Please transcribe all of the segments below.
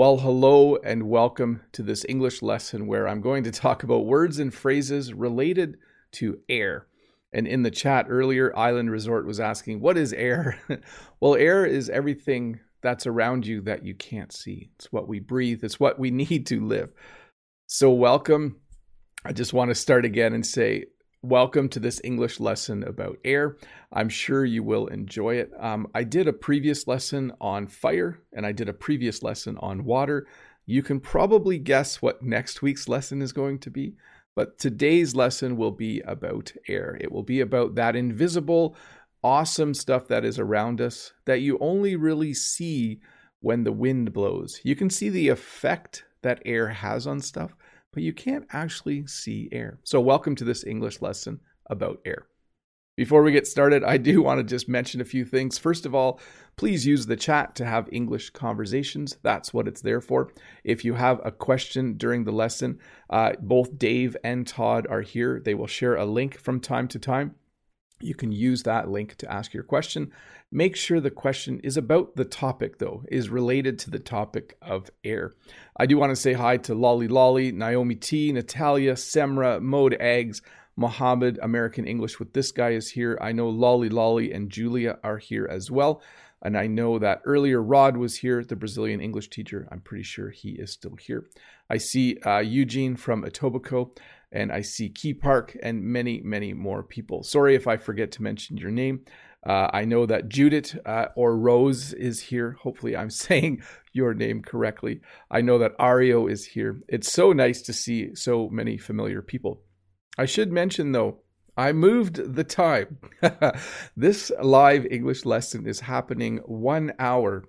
Well, hello and welcome to this English lesson where I'm going to talk about words and phrases related to air. And in the chat earlier, Island Resort was asking, What is air? well, air is everything that's around you that you can't see. It's what we breathe, it's what we need to live. So, welcome. I just want to start again and say, Welcome to this English lesson about air. I'm sure you will enjoy it. Um, I did a previous lesson on fire and I did a previous lesson on water. You can probably guess what next week's lesson is going to be, but today's lesson will be about air. It will be about that invisible, awesome stuff that is around us that you only really see when the wind blows. You can see the effect that air has on stuff but you can't actually see air. So, welcome to this English lesson about air. Before we get started, I do want to just mention a few things. First of all, please use the chat to have English conversations. That's what it's there for. If you have a question during the lesson, uh, both Dave and Todd are here. They will share a link from time to time. You can use that link to ask your question. Make sure the question is about the topic, though, is related to the topic of air. I do want to say hi to Lolly Lolly, Naomi T, Natalia, Semra, Mode Eggs, Mohammed, American English with this guy is here. I know Lolly Lolly and Julia are here as well. And I know that earlier Rod was here, the Brazilian English teacher. I'm pretty sure he is still here. I see uh, Eugene from Etobicoke and I see Key Park and many, many more people. Sorry if I forget to mention your name. Uh, I know that Judith uh, or Rose is here. Hopefully, I'm saying your name correctly. I know that Ario is here. It's so nice to see so many familiar people. I should mention, though, I moved the time. this live English lesson is happening one hour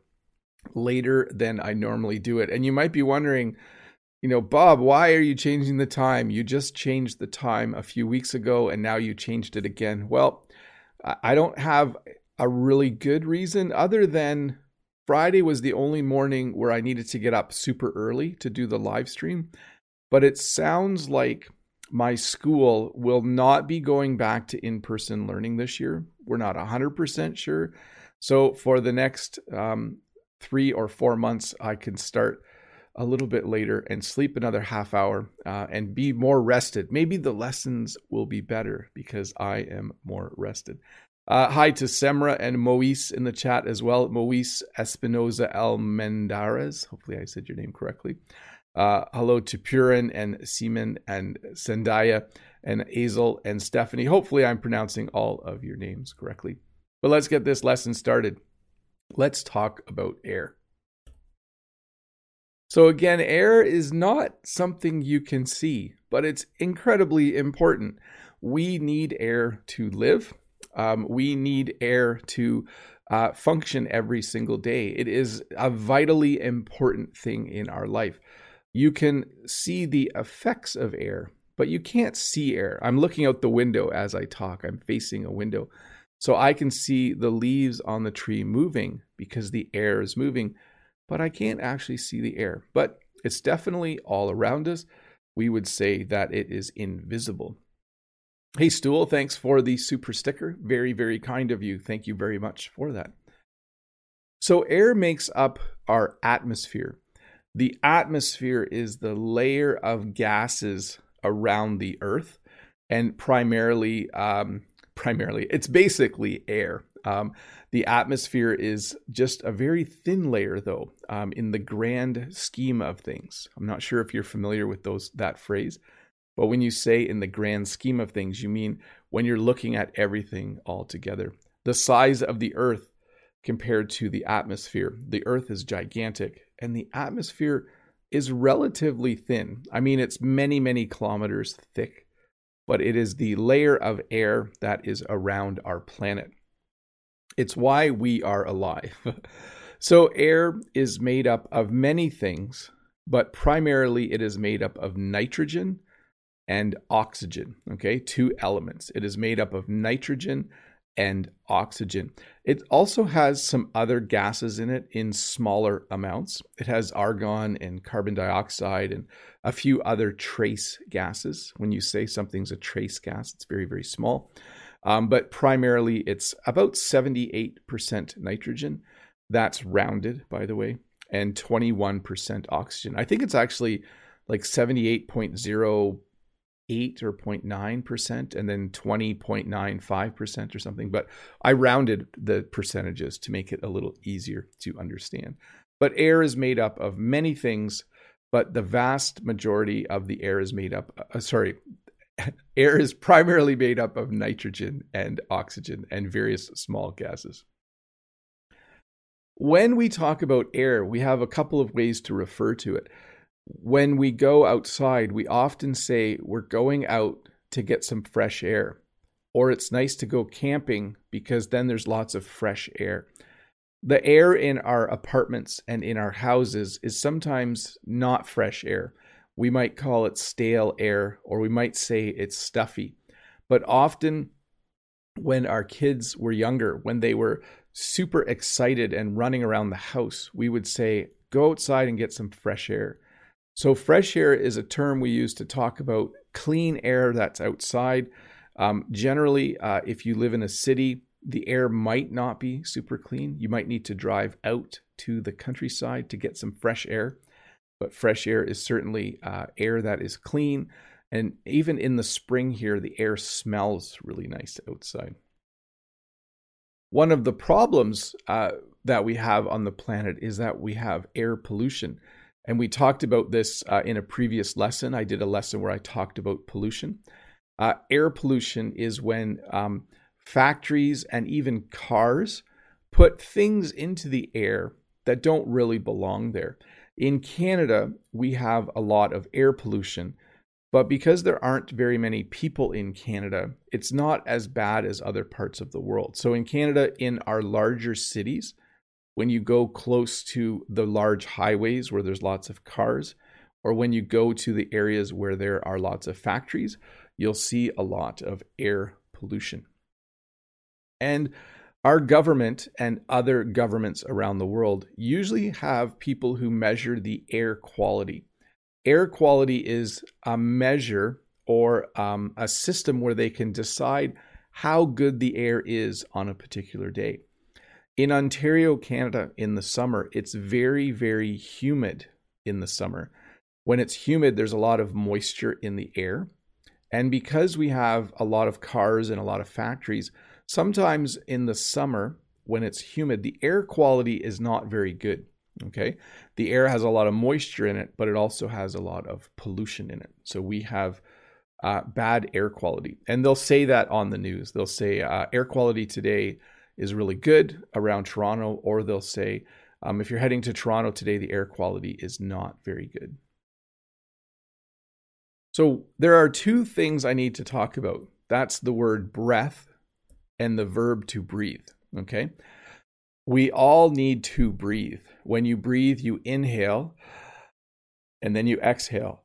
later than I normally do it. And you might be wondering, you know, Bob, why are you changing the time? You just changed the time a few weeks ago and now you changed it again. Well, I don't have a really good reason other than Friday was the only morning where I needed to get up super early to do the live stream. But it sounds like my school will not be going back to in person learning this year. We're not 100% sure. So for the next um, three or four months, I can start a little bit later and sleep another half hour uh, and be more rested. Maybe the lessons will be better because I am more rested. Uh, hi to Semra and Moise in the chat as well. Moise Espinoza Almendarez. Hopefully, I said your name correctly. Uh, hello to Purin and Seaman and Zendaya and Azel and Stephanie. Hopefully, I'm pronouncing all of your names correctly. But let's get this lesson started. Let's talk about air. So, again, air is not something you can see, but it's incredibly important. We need air to live, um, we need air to uh, function every single day. It is a vitally important thing in our life. You can see the effects of air, but you can't see air. I'm looking out the window as I talk, I'm facing a window. So I can see the leaves on the tree moving because the air is moving but I can't actually see the air. But it's definitely all around us. We would say that it is invisible. Hey, Stool, thanks for the super sticker. Very, very kind of you. Thank you very much for that. So, air makes up our atmosphere. The atmosphere is the layer of gases around the Earth, and primarily, um, primarily, it's basically air. Um, the atmosphere is just a very thin layer, though, um, in the grand scheme of things. I'm not sure if you're familiar with those that phrase, but when you say in the grand scheme of things, you mean when you're looking at everything all together. The size of the Earth compared to the atmosphere. The Earth is gigantic, and the atmosphere is relatively thin. I mean, it's many, many kilometers thick, but it is the layer of air that is around our planet. It's why we are alive. so, air is made up of many things, but primarily it is made up of nitrogen and oxygen. Okay, two elements. It is made up of nitrogen and oxygen. It also has some other gases in it in smaller amounts. It has argon and carbon dioxide and a few other trace gases. When you say something's a trace gas, it's very, very small. Um, but primarily, it's about 78% nitrogen. That's rounded, by the way. and 21% oxygen. I think it's actually like 78.08 or 0.9% and then 20.95% or something. But I rounded the percentages to make it a little easier to understand. But air is made up of many things, but the vast majority of the air is made up, uh, sorry, air is primarily made up of nitrogen and oxygen and various small gases. When we talk about air, we have a couple of ways to refer to it. When we go outside, we often say we're going out to get some fresh air, or it's nice to go camping because then there's lots of fresh air. The air in our apartments and in our houses is sometimes not fresh air. We might call it stale air, or we might say it's stuffy. But often, when our kids were younger, when they were super excited and running around the house, we would say, Go outside and get some fresh air. So, fresh air is a term we use to talk about clean air that's outside. Um, generally, uh, if you live in a city, the air might not be super clean. You might need to drive out to the countryside to get some fresh air. But fresh air is certainly uh, air that is clean. And even in the spring here, the air smells really nice outside. One of the problems uh, that we have on the planet is that we have air pollution. And we talked about this uh, in a previous lesson. I did a lesson where I talked about pollution. Uh, air pollution is when um, factories and even cars put things into the air that don't really belong there. In Canada, we have a lot of air pollution but because there aren't very many people in Canada, it's not as bad as other parts of the world. So in Canada, in our larger cities, when you go close to the large highways where there's lots of cars, or when you go to the areas where there are lots of factories, you'll see a lot of air pollution. And our government and other governments around the world usually have people who measure the air quality air quality is a measure or um, a system where they can decide how good the air is on a particular day. In Ontario, Canada, in the summer, it's very, very humid in the summer. When it's humid, there's a lot of moisture in the air. And because we have a lot of cars and a lot of factories, sometimes in the summer, when it's humid, the air quality is not very good. Okay. The air has a lot of moisture in it, but it also has a lot of pollution in it. So we have uh, bad air quality. And they'll say that on the news. They'll say uh, air quality today is really good around Toronto, or they'll say um, if you're heading to Toronto today, the air quality is not very good. So there are two things I need to talk about. That's the word breath and the verb to breathe. Okay. We all need to breathe. When you breathe, you inhale and then you exhale.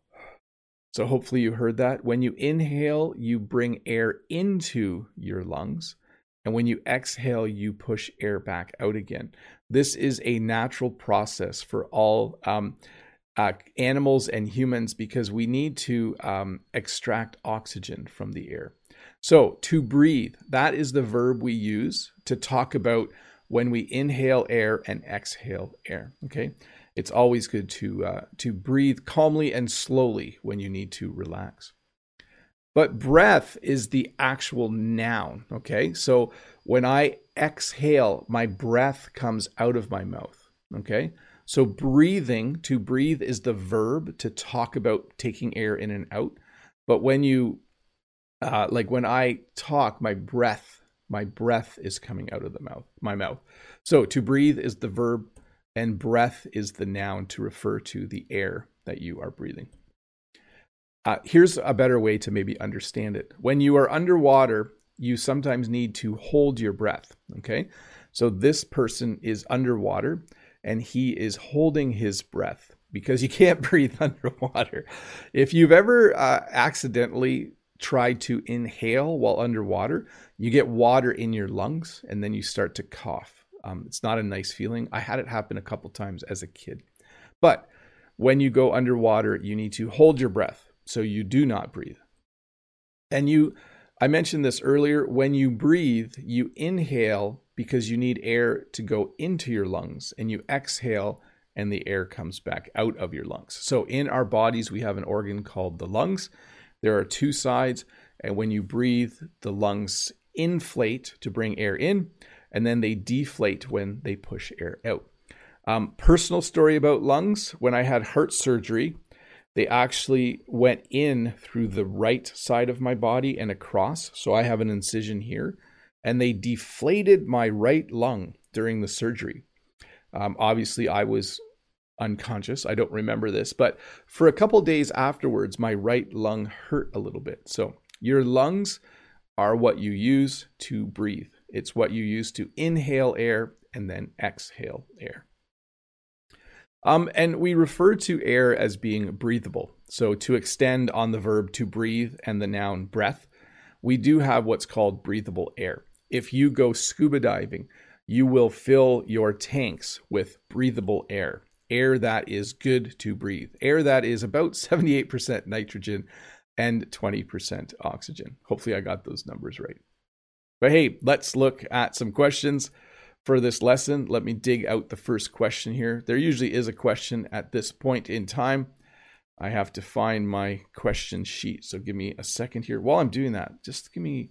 So hopefully you heard that. When you inhale, you bring air into your lungs. And when you exhale, you push air back out again. This is a natural process for all um, uh, animals and humans because we need to um, extract oxygen from the air. So, to breathe, that is the verb we use to talk about when we inhale air and exhale air. Okay, it's always good to uh, to breathe calmly and slowly when you need to relax. But breath is the actual noun. Okay, so when I exhale, my breath comes out of my mouth. Okay, so breathing to breathe is the verb to talk about taking air in and out. But when you uh, like when I talk, my breath my breath is coming out of the mouth, my mouth. So to breathe is the verb, and breath is the noun to refer to the air that you are breathing. Uh, here's a better way to maybe understand it. When you are underwater, you sometimes need to hold your breath. Okay. So this person is underwater and he is holding his breath because you can't breathe underwater. If you've ever uh, accidentally try to inhale while underwater, you get water in your lungs and then you start to cough. Um, it's not a nice feeling. I had it happen a couple times as a kid. But when you go underwater, you need to hold your breath so you do not breathe. And you, I mentioned this earlier, when you breathe, you inhale because you need air to go into your lungs, and you exhale and the air comes back out of your lungs. So in our bodies, we have an organ called the lungs. There are two sides, and when you breathe, the lungs inflate to bring air in, and then they deflate when they push air out. Um, personal story about lungs when I had heart surgery, they actually went in through the right side of my body and across. So I have an incision here, and they deflated my right lung during the surgery. Um, obviously, I was unconscious. I don't remember this, but for a couple days afterwards, my right lung hurt a little bit. So, your lungs are what you use to breathe, it's what you use to inhale air and then exhale air. Um, and we refer to air as being breathable. So, to extend on the verb to breathe and the noun breath, we do have what's called breathable air. If you go scuba diving, you will fill your tanks with breathable air, air that is good to breathe, air that is about 78% nitrogen and 20% oxygen. Hopefully, I got those numbers right. But hey, let's look at some questions for this lesson. Let me dig out the first question here. There usually is a question at this point in time. I have to find my question sheet. So give me a second here. While I'm doing that, just give me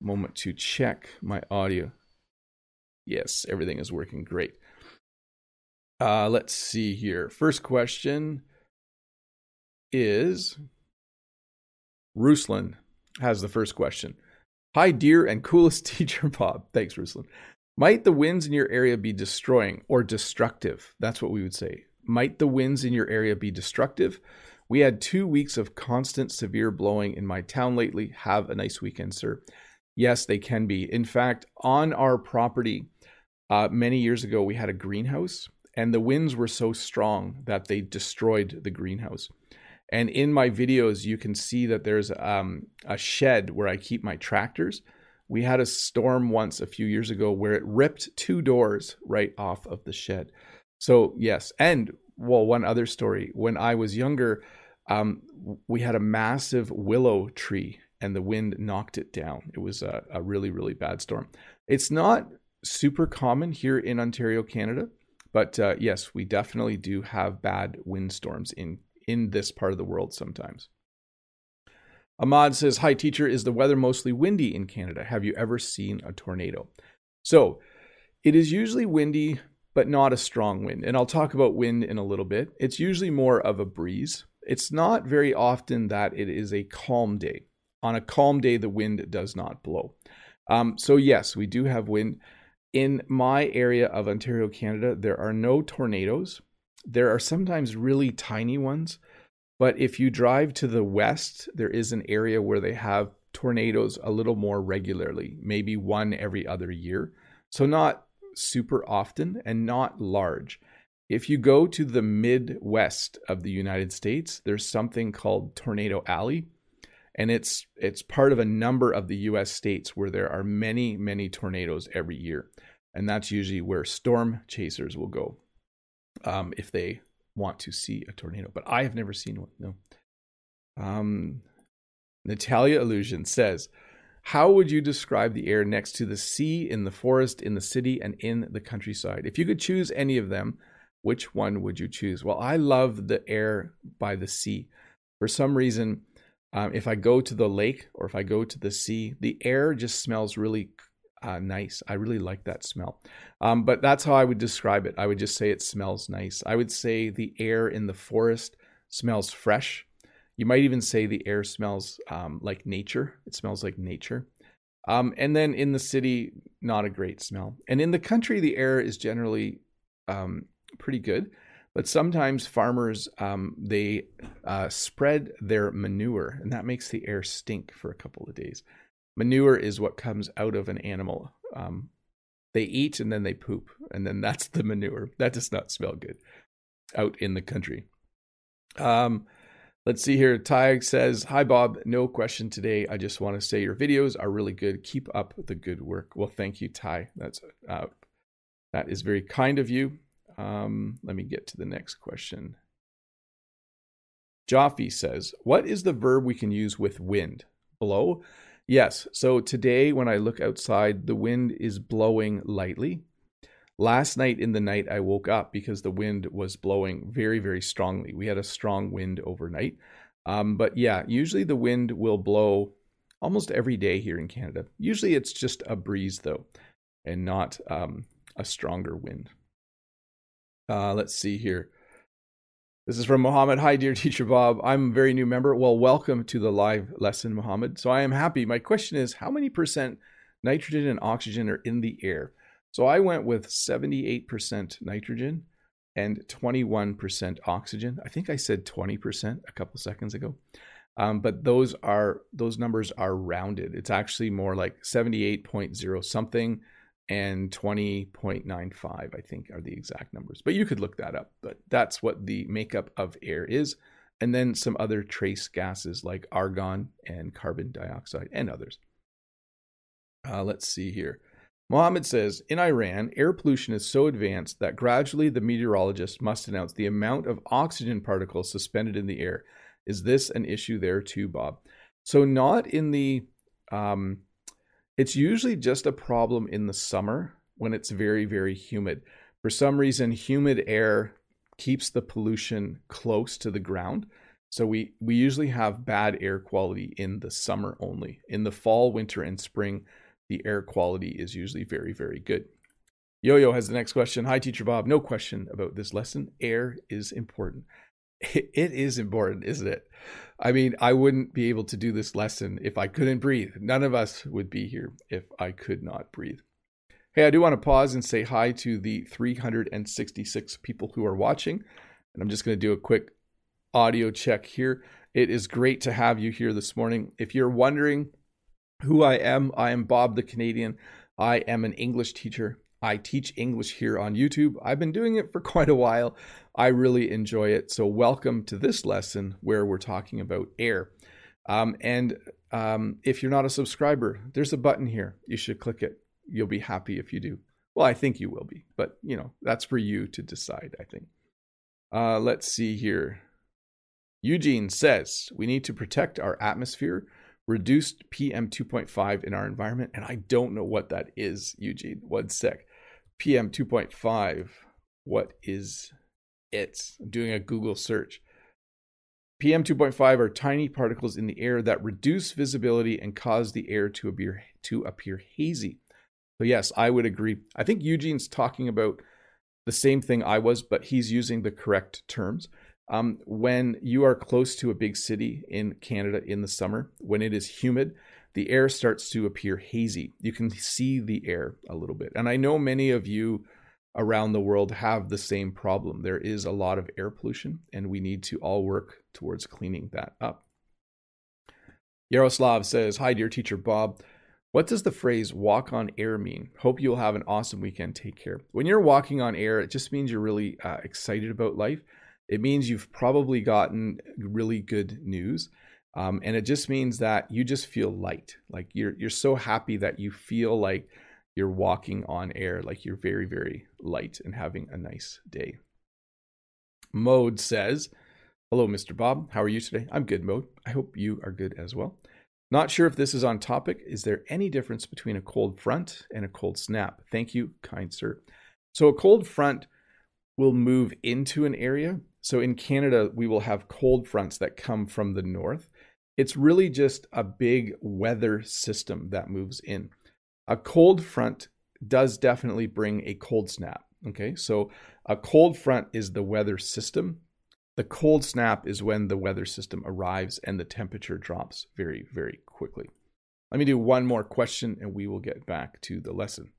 a moment to check my audio. Yes, everything is working great. Uh, let's see here. First question is Ruslan has the first question. Hi, dear and coolest teacher Bob. Thanks, Ruslan. Might the winds in your area be destroying or destructive? That's what we would say. Might the winds in your area be destructive? We had two weeks of constant severe blowing in my town lately. Have a nice weekend, sir. Yes, they can be. In fact, on our property, uh, many years ago, we had a greenhouse, and the winds were so strong that they destroyed the greenhouse. And in my videos, you can see that there's um, a shed where I keep my tractors. We had a storm once a few years ago where it ripped two doors right off of the shed. So, yes. And, well, one other story. When I was younger, um, we had a massive willow tree and the wind knocked it down. It was a, a really, really bad storm. It's not super common here in Ontario, Canada. But uh, yes, we definitely do have bad windstorms in in this part of the world sometimes. Ahmad says, "Hi teacher, is the weather mostly windy in Canada? Have you ever seen a tornado?" So, it is usually windy, but not a strong wind. And I'll talk about wind in a little bit. It's usually more of a breeze. It's not very often that it is a calm day. On a calm day, the wind does not blow. Um, so yes, we do have wind. In my area of Ontario, Canada, there are no tornadoes. There are sometimes really tiny ones, but if you drive to the west, there is an area where they have tornadoes a little more regularly, maybe one every other year. So, not super often and not large. If you go to the Midwest of the United States, there's something called Tornado Alley, and it's it's part of a number of the US states where there are many many tornadoes every year and that's usually where storm chasers will go um, if they want to see a tornado. But I have never seen one. No. Um, Natalia Illusion says, "How would you describe the air next to the sea, in the forest, in the city, and in the countryside? If you could choose any of them, which one would you choose?" Well, I love the air by the sea. For some reason, um, if I go to the lake or if I go to the sea, the air just smells really uh, nice. I really like that smell. Um, but that's how I would describe it. I would just say it smells nice. I would say the air in the forest smells fresh. You might even say the air smells um, like nature. It smells like nature. Um, and then in the city, not a great smell. And in the country, the air is generally um, pretty good. But sometimes farmers um, they uh, spread their manure, and that makes the air stink for a couple of days. Manure is what comes out of an animal. Um, they eat and then they poop, and then that's the manure. That does not smell good out in the country. Um, let's see here. Tyag says, Hi, Bob. No question today. I just want to say your videos are really good. Keep up the good work. Well, thank you, Ty. That's uh, that is very kind of you. Um, let me get to the next question. Jaffe says, What is the verb we can use with wind? Blow? Yes. So today, when I look outside, the wind is blowing lightly. Last night in the night, I woke up because the wind was blowing very, very strongly. We had a strong wind overnight. Um, but yeah, usually the wind will blow almost every day here in Canada. Usually it's just a breeze, though, and not um, a stronger wind. Uh, let's see here. This is from Mohammed. Hi, dear teacher Bob. I'm a very new member. Well, welcome to the live lesson, Mohammed. So I am happy. My question is how many percent nitrogen and oxygen are in the air? So I went with 78% nitrogen and 21% oxygen. I think I said 20% a couple seconds ago. Um, but those are those numbers are rounded. It's actually more like 78.0 something and 20.95 I think are the exact numbers. But you could look that up. But that's what the makeup of air is and then some other trace gases like argon and carbon dioxide and others. Uh, let's see here. Mohammed says In Iran, air pollution is so advanced that gradually the meteorologist must announce the amount of oxygen particles suspended in the air. Is this an issue there too, Bob? So, not in the, um, it's usually just a problem in the summer when it's very, very humid. For some reason, humid air keeps the pollution close to the ground. So we we usually have bad air quality in the summer only. In the fall, winter, and spring, the air quality is usually very, very good. Yo Yo has the next question. Hi, Teacher Bob. No question about this lesson. Air is important. It is important, isn't it? I mean, I wouldn't be able to do this lesson if I couldn't breathe. None of us would be here if I could not breathe. Hey, I do want to pause and say hi to the 366 people who are watching. And I'm just going to do a quick audio check here. It is great to have you here this morning. If you're wondering who I am. I am Bob the Canadian. I am an English teacher. I teach English here on YouTube. I've been doing it for quite a while. I really enjoy it. So, welcome to this lesson where we're talking about air. Um, and um, if you're not a subscriber, there's a button here. You should click it. You'll be happy if you do. Well, I think you will be, but you know, that's for you to decide, I think. Uh, let's see here. Eugene says we need to protect our atmosphere reduced PM 2.5 in our environment. And I don't know what that is, Eugene. One sec. PM 2.5. What is it? I'm doing a Google search. PM 2.5 are tiny particles in the air that reduce visibility and cause the air to appear, to appear hazy. So, yes, I would agree. I think Eugene's talking about the same thing I was, but he's using the correct terms. Um, when you are close to a big city in Canada in the summer, when it is humid, the air starts to appear hazy. You can see the air a little bit. And I know many of you around the world have the same problem. There is a lot of air pollution, and we need to all work towards cleaning that up. Yaroslav says, Hi, dear teacher Bob. What does the phrase walk on air mean? Hope you'll have an awesome weekend. Take care. When you're walking on air, it just means you're really uh, excited about life it means you've probably gotten really good news. Um, and it just means that you just feel light. Like you're you're so happy that you feel like you're walking on air, like you're very, very light and having a nice day. Mode says, Hello, Mr. Bob. How are you today? I'm good, Mode. I hope you are good as well. Not sure if this is on topic. Is there any difference between a cold front and a cold snap? Thank you, kind sir. So, a cold front will move into an area so in Canada, we will have cold fronts that come from the north. It's really just a big weather system that moves in. A cold front does definitely bring a cold snap. Okay, so a cold front is the weather system. The cold snap is when the weather system arrives and the temperature drops very, very quickly. Let me do one more question and we will get back to the lesson.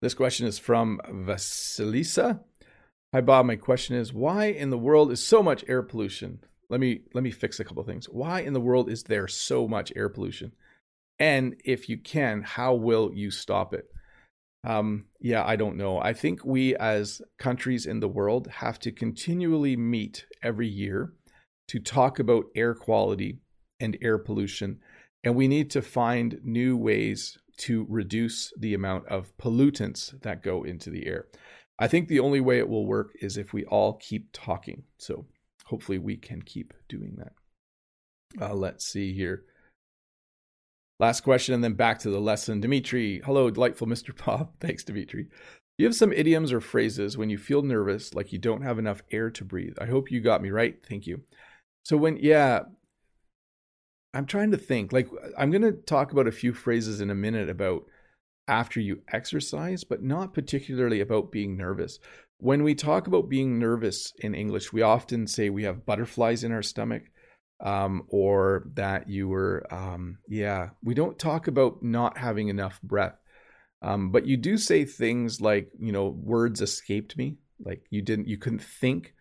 This question is from Vasilisa. Hi Bob, my question is why in the world is so much air pollution? Let me let me fix a couple things. Why in the world is there so much air pollution? And if you can, how will you stop it? Um, yeah, I don't know. I think we as countries in the world have to continually meet every year to talk about air quality and air pollution. And we need to find new ways to reduce the amount of pollutants that go into the air. I think the only way it will work is if we all keep talking. So hopefully we can keep doing that. Uh, let's see here. Last question, and then back to the lesson. Dimitri, hello, delightful Mr. Bob. Thanks, Dimitri. You have some idioms or phrases when you feel nervous, like you don't have enough air to breathe. I hope you got me right. Thank you. So, when, yeah, I'm trying to think. Like, I'm going to talk about a few phrases in a minute about after you exercise, but not particularly about being nervous. When we talk about being nervous in English, we often say we have butterflies in our stomach um, or that you were, um, yeah, we don't talk about not having enough breath. Um, but you do say things like, you know, words escaped me, like you didn't, you couldn't think.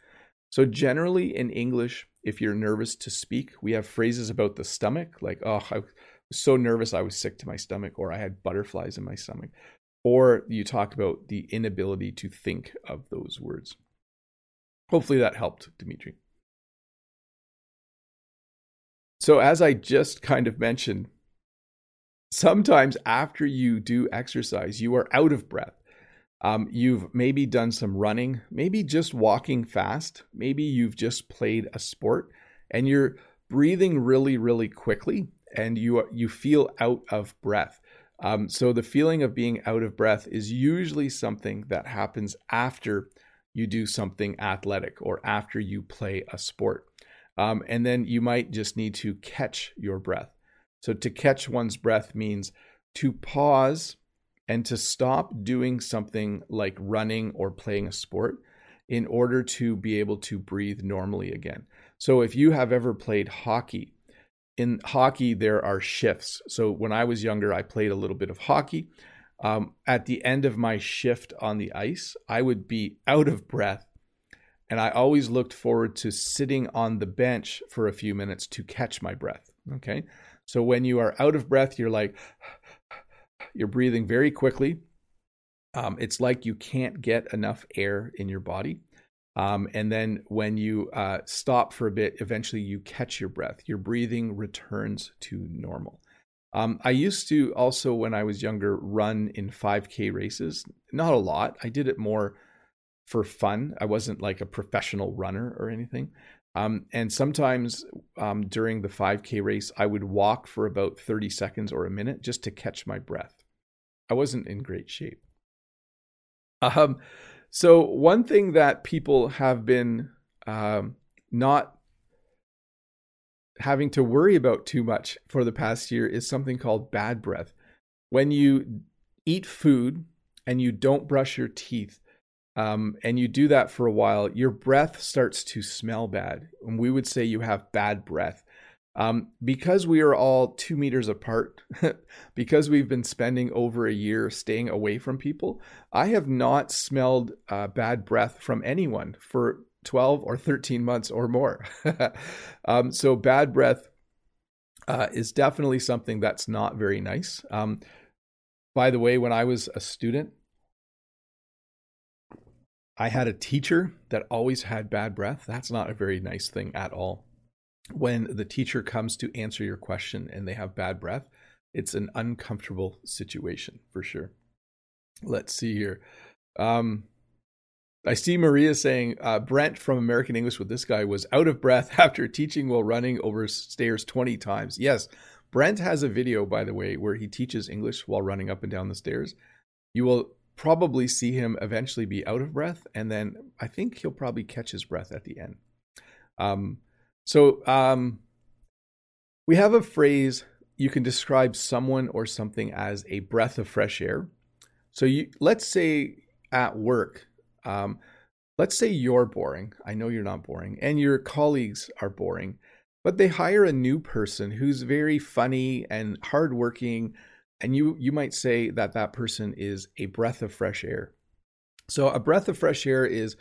So generally in English, if you're nervous to speak, we have phrases about the stomach, like, oh, I was so nervous I was sick to my stomach, or I had butterflies in my stomach. Or you talk about the inability to think of those words. Hopefully that helped, Dimitri. So, as I just kind of mentioned, sometimes after you do exercise, you are out of breath. Um, you've maybe done some running, maybe just walking fast, maybe you've just played a sport and you're breathing really, really quickly and you, you feel out of breath. Um, so, the feeling of being out of breath is usually something that happens after you do something athletic or after you play a sport. Um, and then you might just need to catch your breath. So, to catch one's breath means to pause and to stop doing something like running or playing a sport in order to be able to breathe normally again. So, if you have ever played hockey, in hockey, there are shifts. So, when I was younger, I played a little bit of hockey. Um, at the end of my shift on the ice, I would be out of breath and I always looked forward to sitting on the bench for a few minutes to catch my breath. Okay. So when you are out of breath, you're like, you're breathing very quickly. Um, it's like you can't get enough air in your body. Um, and then when you uh, stop for a bit, eventually you catch your breath. Your breathing returns to normal. Um, I used to also, when I was younger, run in 5K races. Not a lot. I did it more for fun. I wasn't like a professional runner or anything. Um, and sometimes um, during the 5K race, I would walk for about 30 seconds or a minute just to catch my breath. I wasn't in great shape. Um, so, one thing that people have been um, not having to worry about too much for the past year is something called bad breath. When you eat food and you don't brush your teeth, um, and you do that for a while, your breath starts to smell bad. And we would say you have bad breath. Um, because we are all two meters apart, because we've been spending over a year staying away from people, I have not smelled uh, bad breath from anyone for 12 or 13 months or more. um, so, bad breath uh, is definitely something that's not very nice. Um, by the way, when I was a student, I had a teacher that always had bad breath. That's not a very nice thing at all. When the teacher comes to answer your question and they have bad breath, it's an uncomfortable situation for sure. Let's see here. Um, I see Maria saying uh, Brent from American English with this guy was out of breath after teaching while running over stairs 20 times. Yes, Brent has a video, by the way, where he teaches English while running up and down the stairs. You will probably see him eventually be out of breath, and then I think he'll probably catch his breath at the end. Um, so um, we have a phrase you can describe someone or something as a breath of fresh air. So you let's say at work, um, let's say you're boring. I know you're not boring, and your colleagues are boring, but they hire a new person who's very funny and hardworking and you you might say that that person is a breath of fresh air. So a breath of fresh air is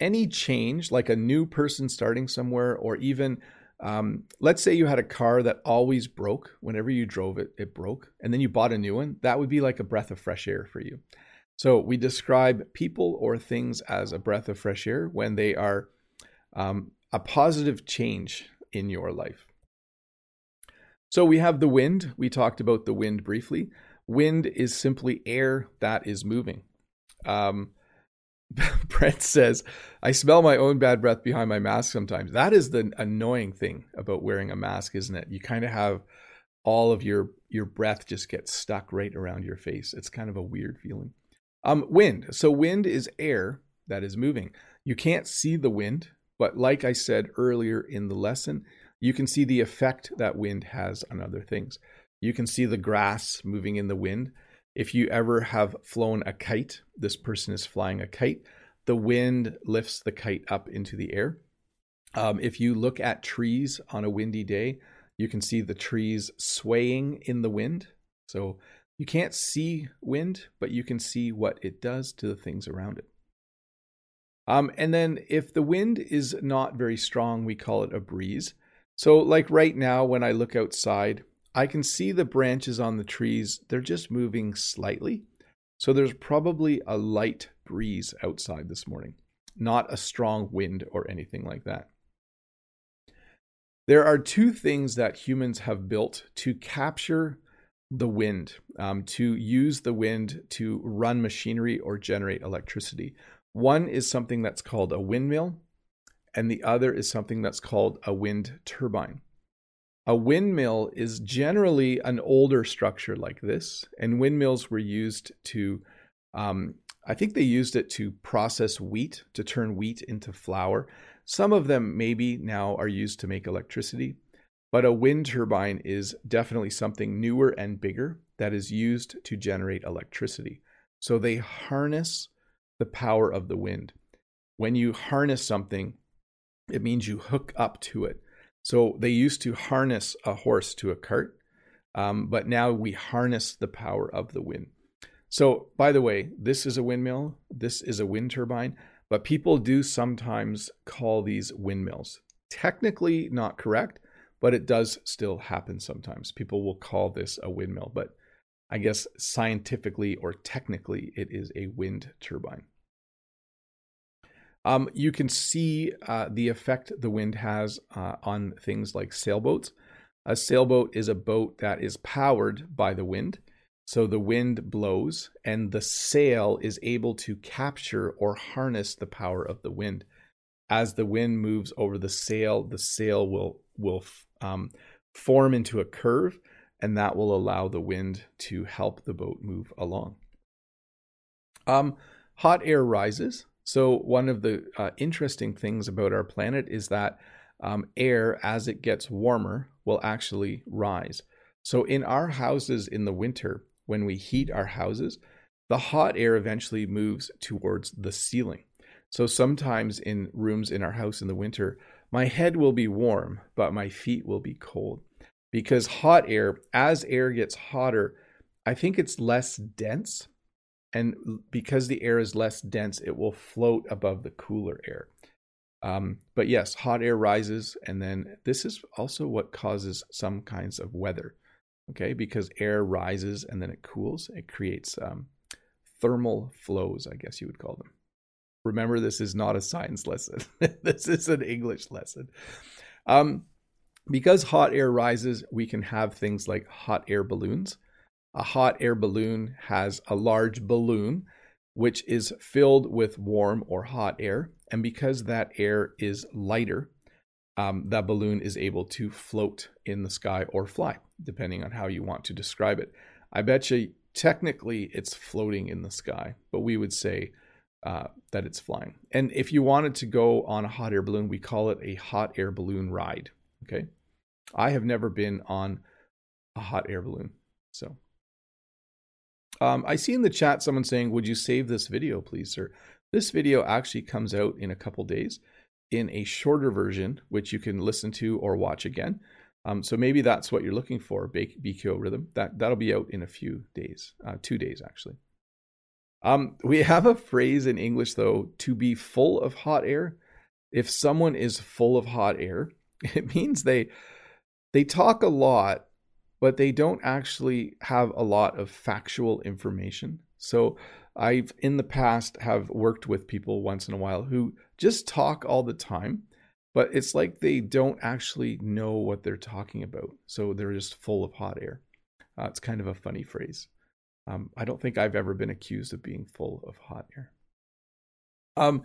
any change like a new person starting somewhere or even um, let's say you had a car that always broke. Whenever you drove it it broke. And then you bought a new one. That would be like a breath of fresh air for you. So we describe people or things as a breath of fresh air when they are um, a positive change in your life so we have the wind. We talked about the wind briefly. Wind is simply air that is moving. Um, Brent says, I smell my own bad breath behind my mask sometimes. That is the annoying thing about wearing a mask, isn't it? You kind of have all of your your breath just gets stuck right around your face. It's kind of a weird feeling. Um, wind. So wind is air that is moving. You can't see the wind, but like I said earlier in the lesson, you can see the effect that wind has on other things. You can see the grass moving in the wind. If you ever have flown a kite, this person is flying a kite, the wind lifts the kite up into the air. Um, if you look at trees on a windy day, you can see the trees swaying in the wind. So you can't see wind, but you can see what it does to the things around it. Um, and then if the wind is not very strong, we call it a breeze. So, like right now, when I look outside, I can see the branches on the trees, they're just moving slightly. So, there's probably a light breeze outside this morning, not a strong wind or anything like that. There are two things that humans have built to capture the wind, um, to use the wind to run machinery or generate electricity. One is something that's called a windmill, and the other is something that's called a wind turbine. A windmill is generally an older structure like this, and windmills were used to, um, I think they used it to process wheat, to turn wheat into flour. Some of them maybe now are used to make electricity, but a wind turbine is definitely something newer and bigger that is used to generate electricity. So they harness the power of the wind. When you harness something, it means you hook up to it. So they used to harness a horse to a cart, um, but now we harness the power of the wind. So, by the way, this is a windmill, this is a wind turbine, but people do sometimes call these windmills. Technically not correct, but it does still happen sometimes. People will call this a windmill, but I guess scientifically or technically, it is a wind turbine. Um, you can see uh, the effect the wind has uh, on things like sailboats. A sailboat is a boat that is powered by the wind. So the wind blows, and the sail is able to capture or harness the power of the wind. As the wind moves over the sail, the sail will will um, form into a curve, and that will allow the wind to help the boat move along. Um, hot air rises. So, one of the uh, interesting things about our planet is that um, air, as it gets warmer, will actually rise. So, in our houses in the winter, when we heat our houses, the hot air eventually moves towards the ceiling. So, sometimes in rooms in our house in the winter, my head will be warm, but my feet will be cold. Because hot air, as air gets hotter, I think it's less dense and because the air is less dense, it will float above the cooler air. Um, but yes, hot air rises, and then this is also what causes some kinds of weather. Okay, because air rises and then it cools, it creates um, thermal flows, I guess you would call them. Remember, this is not a science lesson. this is an English lesson. Um, because hot air rises, we can have things like hot air balloons. A hot air balloon has a large balloon which is filled with warm or hot air. And because that air is lighter, um, that balloon is able to float in the sky or fly, depending on how you want to describe it. I bet you technically it's floating in the sky, but we would say uh, that it's flying. And if you wanted to go on a hot air balloon, we call it a hot air balloon ride. Okay. I have never been on a hot air balloon. So um, I see in the chat someone saying, Would you save this video, please, sir? This video actually comes out in a couple days in a shorter version, which you can listen to or watch again. Um, so maybe that's what you're looking for, BQO Rhythm. That, that'll be out in a few days, uh, two days actually. Um, we have a phrase in English, though, to be full of hot air. If someone is full of hot air, it means they they talk a lot but they don't actually have a lot of factual information. So I've in the past have worked with people once in a while who just talk all the time, but it's like they don't actually know what they're talking about. So they're just full of hot air. Uh, it's kind of a funny phrase. Um, I don't think I've ever been accused of being full of hot air. Um,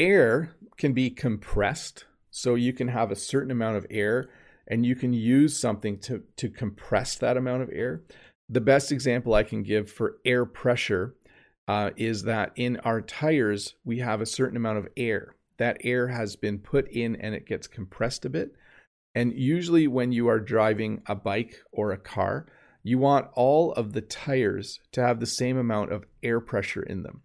air can be compressed, so you can have a certain amount of air and you can use something to, to compress that amount of air. The best example I can give for air pressure uh, is that in our tires, we have a certain amount of air. That air has been put in and it gets compressed a bit. And usually, when you are driving a bike or a car, you want all of the tires to have the same amount of air pressure in them.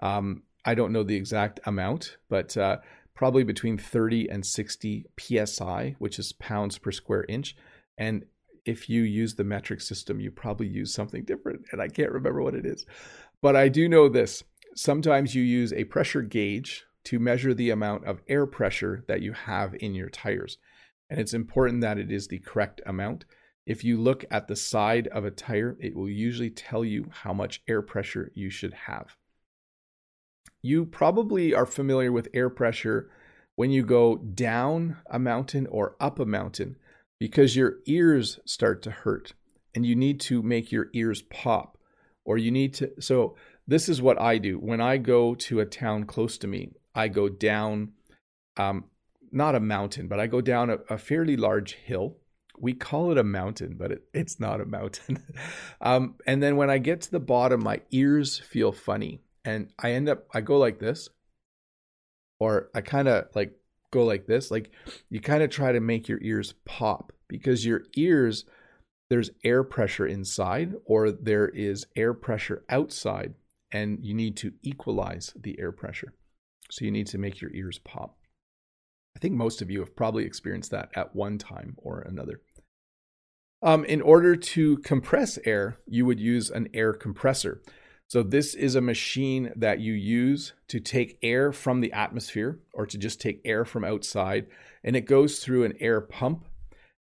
Um, I don't know the exact amount, but uh, probably between 30 and 60 psi, which is pounds per square inch. And if you use the metric system, you probably use something different, and I can't remember what it is. But I do know this sometimes you use a pressure gauge to measure the amount of air pressure that you have in your tires. And it's important that it is the correct amount. If you look at the side of a tire, it will usually tell you how much air pressure you should have. You probably are familiar with air pressure when you go down a mountain or up a mountain because your ears start to hurt and you need to make your ears pop or you need to so this is what I do. When I go to a town close to me I go down um not a mountain but I go down a, a fairly large hill. We call it a mountain but it, it's not a mountain. Um, and then when I get to the bottom my ears feel funny and I end up I go like this or I kind of like go like this. Like you kind of try to make your ears pop because your ears, there's air pressure inside or there is air pressure outside, and you need to equalize the air pressure. So you need to make your ears pop. I think most of you have probably experienced that at one time or another. Um, in order to compress air, you would use an air compressor. So, this is a machine that you use to take air from the atmosphere or to just take air from outside, and it goes through an air pump,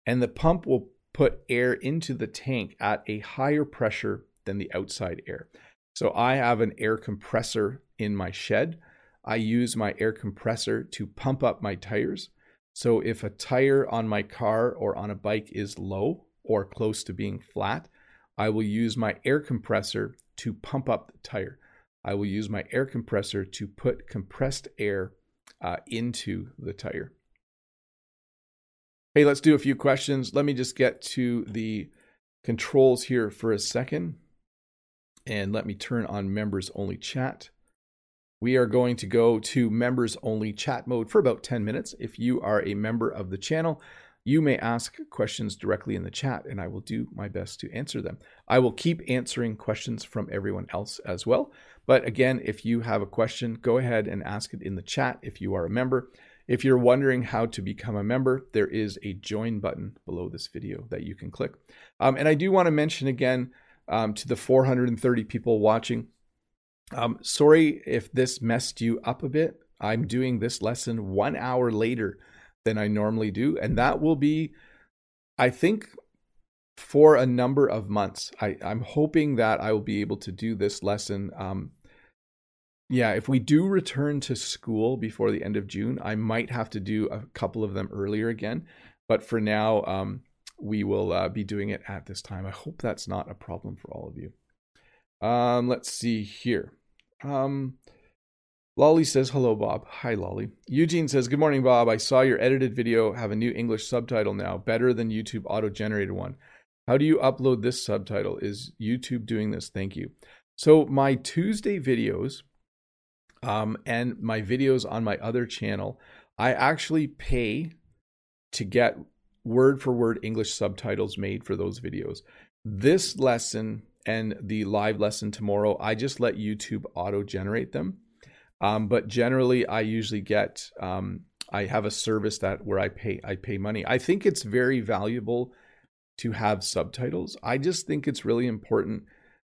and the pump will put air into the tank at a higher pressure than the outside air. So, I have an air compressor in my shed. I use my air compressor to pump up my tires. So, if a tire on my car or on a bike is low or close to being flat, I will use my air compressor to pump up the tire. I will use my air compressor to put compressed air uh, into the tire. Hey, let's do a few questions. Let me just get to the controls here for a second. And let me turn on members only chat. We are going to go to members only chat mode for about 10 minutes. If you are a member of the channel, you may ask questions directly in the chat, and I will do my best to answer them. I will keep answering questions from everyone else as well. But again, if you have a question, go ahead and ask it in the chat if you are a member. If you're wondering how to become a member, there is a join button below this video that you can click. Um, and I do want to mention again um, to the 430 people watching um, sorry if this messed you up a bit. I'm doing this lesson one hour later than I normally do. And that will be, I think, for a number of months. I, I'm hoping that I will be able to do this lesson. Um, yeah, if we do return to school before the end of June, I might have to do a couple of them earlier again. But for now, um, we will uh, be doing it at this time. I hope that's not a problem for all of you. Um, let's see here. Um, Lolly says, Hello, Bob. Hi, Lolly. Eugene says, Good morning, Bob. I saw your edited video have a new English subtitle now, better than YouTube auto generated one. How do you upload this subtitle? Is YouTube doing this? Thank you. So, my Tuesday videos um, and my videos on my other channel, I actually pay to get word for word English subtitles made for those videos. This lesson and the live lesson tomorrow, I just let YouTube auto generate them. Um, but generally, I usually get um, I have a service that where I pay I pay money. I think it's very valuable to have subtitles. I just think it's really important.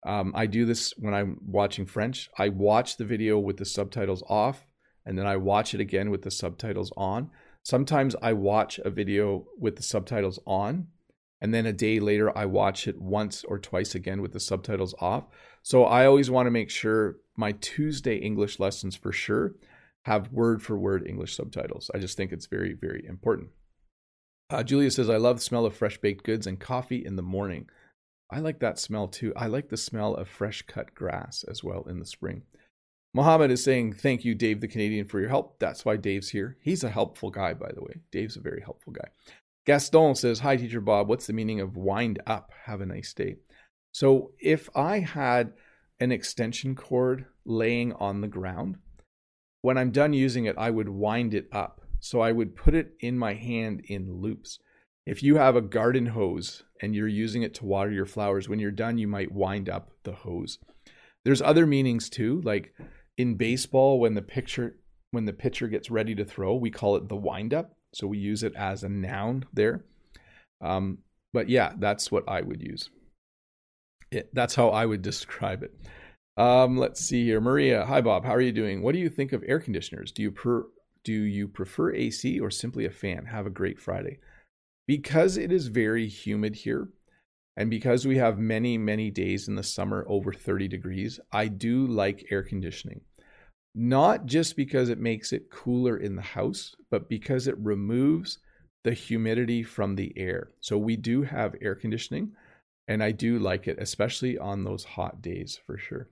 Um, I do this when I'm watching French. I watch the video with the subtitles off, and then I watch it again with the subtitles on. Sometimes I watch a video with the subtitles on, and then a day later I watch it once or twice again with the subtitles off. So I always want to make sure my Tuesday English lessons for sure have word for word English subtitles. I just think it's very, very important. Uh, Julia says, I love the smell of fresh baked goods and coffee in the morning. I like that smell too. I like the smell of fresh cut grass as well in the spring. Mohammed is saying, Thank you, Dave the Canadian, for your help. That's why Dave's here. He's a helpful guy, by the way. Dave's a very helpful guy. Gaston says, Hi, Teacher Bob. What's the meaning of wind up? Have a nice day. So if I had an extension cord laying on the ground, when I'm done using it, I would wind it up. So I would put it in my hand in loops. If you have a garden hose and you're using it to water your flowers, when you're done, you might wind up the hose. There's other meanings too, like in baseball, when the pitcher when the pitcher gets ready to throw, we call it the wind up. So we use it as a noun there. Um, but yeah, that's what I would use. It, that's how I would describe it. Um, let's see here, Maria. Hi, Bob. How are you doing? What do you think of air conditioners? Do you per, do you prefer AC or simply a fan? Have a great Friday. Because it is very humid here, and because we have many many days in the summer over 30 degrees, I do like air conditioning. Not just because it makes it cooler in the house, but because it removes the humidity from the air. So we do have air conditioning and I do like it, especially on those hot days for sure.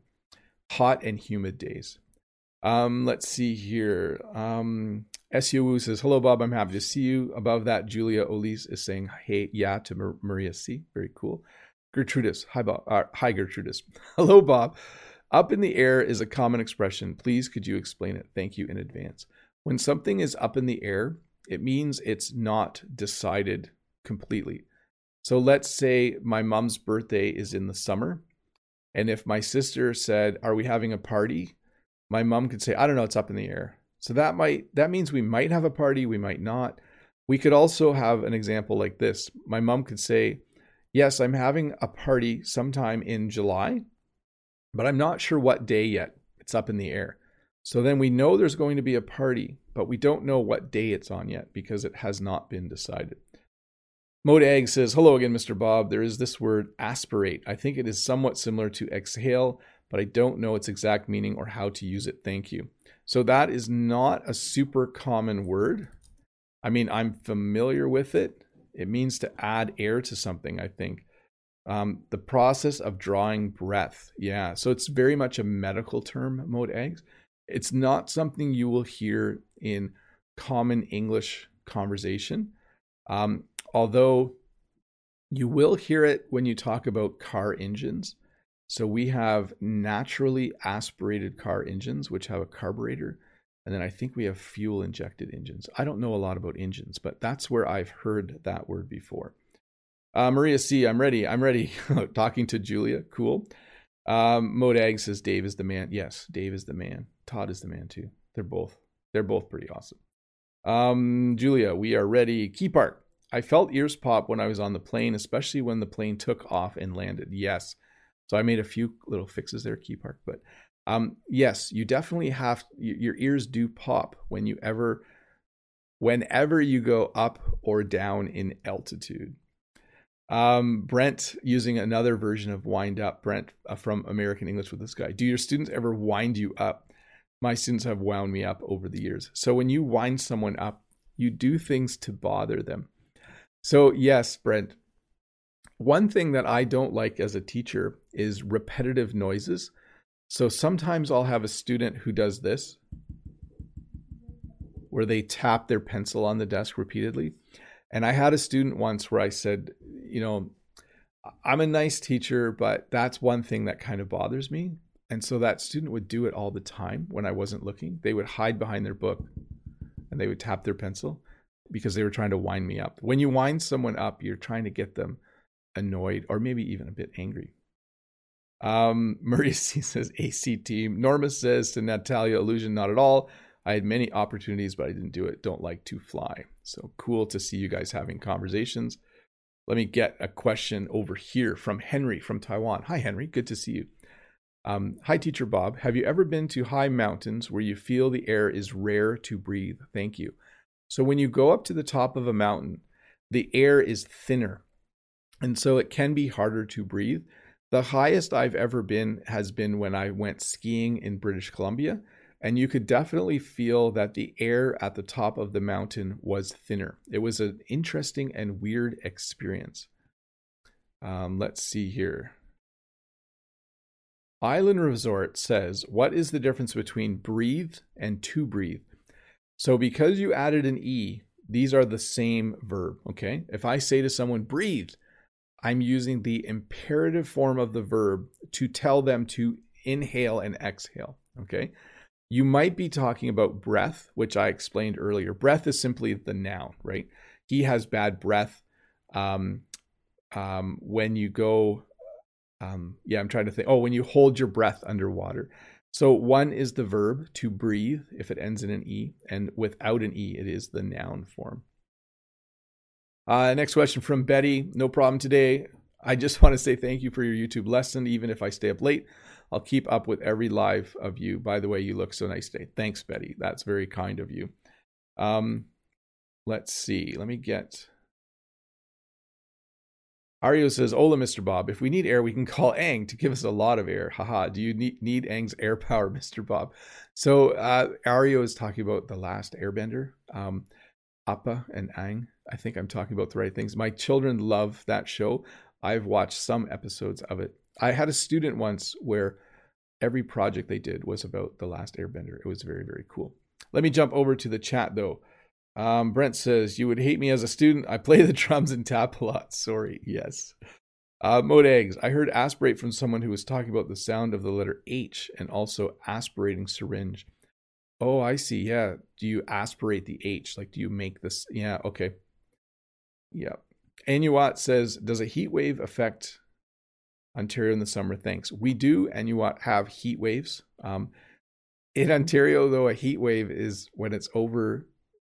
Hot and humid days. Um, let's see here. Um, SU says, Hello, Bob. I'm happy to see you. Above that, Julia Olis is saying, Hey, yeah, to Mar- Maria C. Very cool. Gertrudis. Hi, Bob. Uh, hi, Gertrudis. Hello, Bob. Up in the air is a common expression. Please, could you explain it? Thank you in advance. When something is up in the air, it means it's not decided completely. So let's say my mom's birthday is in the summer. And if my sister said, Are we having a party? My mom could say, I don't know, it's up in the air. So that might that means we might have a party, we might not. We could also have an example like this. My mom could say, Yes, I'm having a party sometime in July, but I'm not sure what day yet. It's up in the air. So then we know there's going to be a party, but we don't know what day it's on yet because it has not been decided. Mode Egg says, Hello again, Mr. Bob. There is this word aspirate. I think it is somewhat similar to exhale, but I don't know its exact meaning or how to use it. Thank you. So that is not a super common word. I mean, I'm familiar with it. It means to add air to something, I think. Um, the process of drawing breath. Yeah. So it's very much a medical term, mode eggs. It's not something you will hear in common English conversation. Um, although you will hear it when you talk about car engines. So we have naturally aspirated car engines, which have a carburetor. And then I think we have fuel injected engines. I don't know a lot about engines, but that's where I've heard that word before. Uh, Maria C, I'm ready. I'm ready. Talking to Julia. Cool. Um, Modag says Dave is the man. Yes, Dave is the man. Todd is the man too. They're both they're both pretty awesome. Um, Julia, we are ready. Key Park. I felt ears pop when I was on the plane, especially when the plane took off and landed. Yes. So I made a few little fixes there, Key Park. But um, yes, you definitely have your ears do pop when you ever, whenever you go up or down in altitude. Um, Brent using another version of wind up. Brent uh, from American English with this guy. Do your students ever wind you up? My students have wound me up over the years. So when you wind someone up, you do things to bother them. So, yes, Brent, one thing that I don't like as a teacher is repetitive noises. So sometimes I'll have a student who does this, where they tap their pencil on the desk repeatedly. And I had a student once where I said, you know, I'm a nice teacher, but that's one thing that kind of bothers me. And so that student would do it all the time when I wasn't looking. They would hide behind their book and they would tap their pencil because they were trying to wind me up. When you wind someone up, you're trying to get them annoyed or maybe even a bit angry. Um, Maurice says AC team. Norma says to Natalia, illusion not at all. I had many opportunities, but I didn't do it. Don't like to fly. So cool to see you guys having conversations. Let me get a question over here from Henry from Taiwan. Hi, Henry. Good to see you. Um, hi, Teacher Bob. Have you ever been to high mountains where you feel the air is rare to breathe? Thank you. So when you go up to the top of a mountain, the air is thinner. And so it can be harder to breathe. The highest I've ever been has been when I went skiing in British Columbia. And you could definitely feel that the air at the top of the mountain was thinner. It was an interesting and weird experience. Um, let's see here. Island Resort says, What is the difference between breathe and to breathe? So because you added an E, these are the same verb, okay? If I say to someone, breathe, I'm using the imperative form of the verb to tell them to inhale and exhale, okay? You might be talking about breath, which I explained earlier. Breath is simply the noun, right? He has bad breath. Um, um, when you go, um, yeah, I'm trying to think. Oh, when you hold your breath underwater. So one is the verb to breathe if it ends in an E, and without an E, it is the noun form. Uh, next question from Betty. No problem today. I just want to say thank you for your YouTube lesson. Even if I stay up late, I'll keep up with every live of you. By the way, you look so nice today. Thanks, Betty. That's very kind of you. Um, let's see. Let me get Ario says, Hola, Mr. Bob. If we need air, we can call Aang to give us a lot of air. Haha. Do you need, need Aang's air power, Mr. Bob? So uh, Ario is talking about the last airbender, um, Appa and Aang. I think I'm talking about the right things. My children love that show. I've watched some episodes of it. I had a student once where every project they did was about the last airbender. It was very, very cool. Let me jump over to the chat though. Um, Brent says, You would hate me as a student. I play the drums and tap a lot. Sorry. Yes. Uh, Mode Eggs. I heard aspirate from someone who was talking about the sound of the letter H and also aspirating syringe. Oh, I see. Yeah. Do you aspirate the H? Like, do you make this? Yeah. Okay. Yeah. Anuat says, Does a heat wave affect Ontario in the summer? Thanks. We do, Anuat, have heat waves. Um, in Ontario, though, a heat wave is when it's over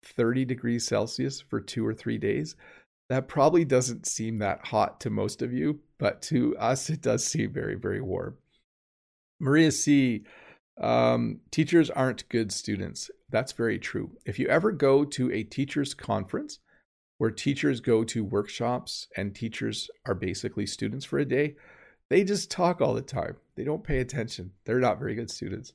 30 degrees Celsius for two or three days. That probably doesn't seem that hot to most of you, but to us, it does seem very, very warm. Maria C. Um, teachers aren't good students. That's very true. If you ever go to a teachers' conference where teachers go to workshops and teachers are basically students for a day, they just talk all the time. They don't pay attention. They're not very good students.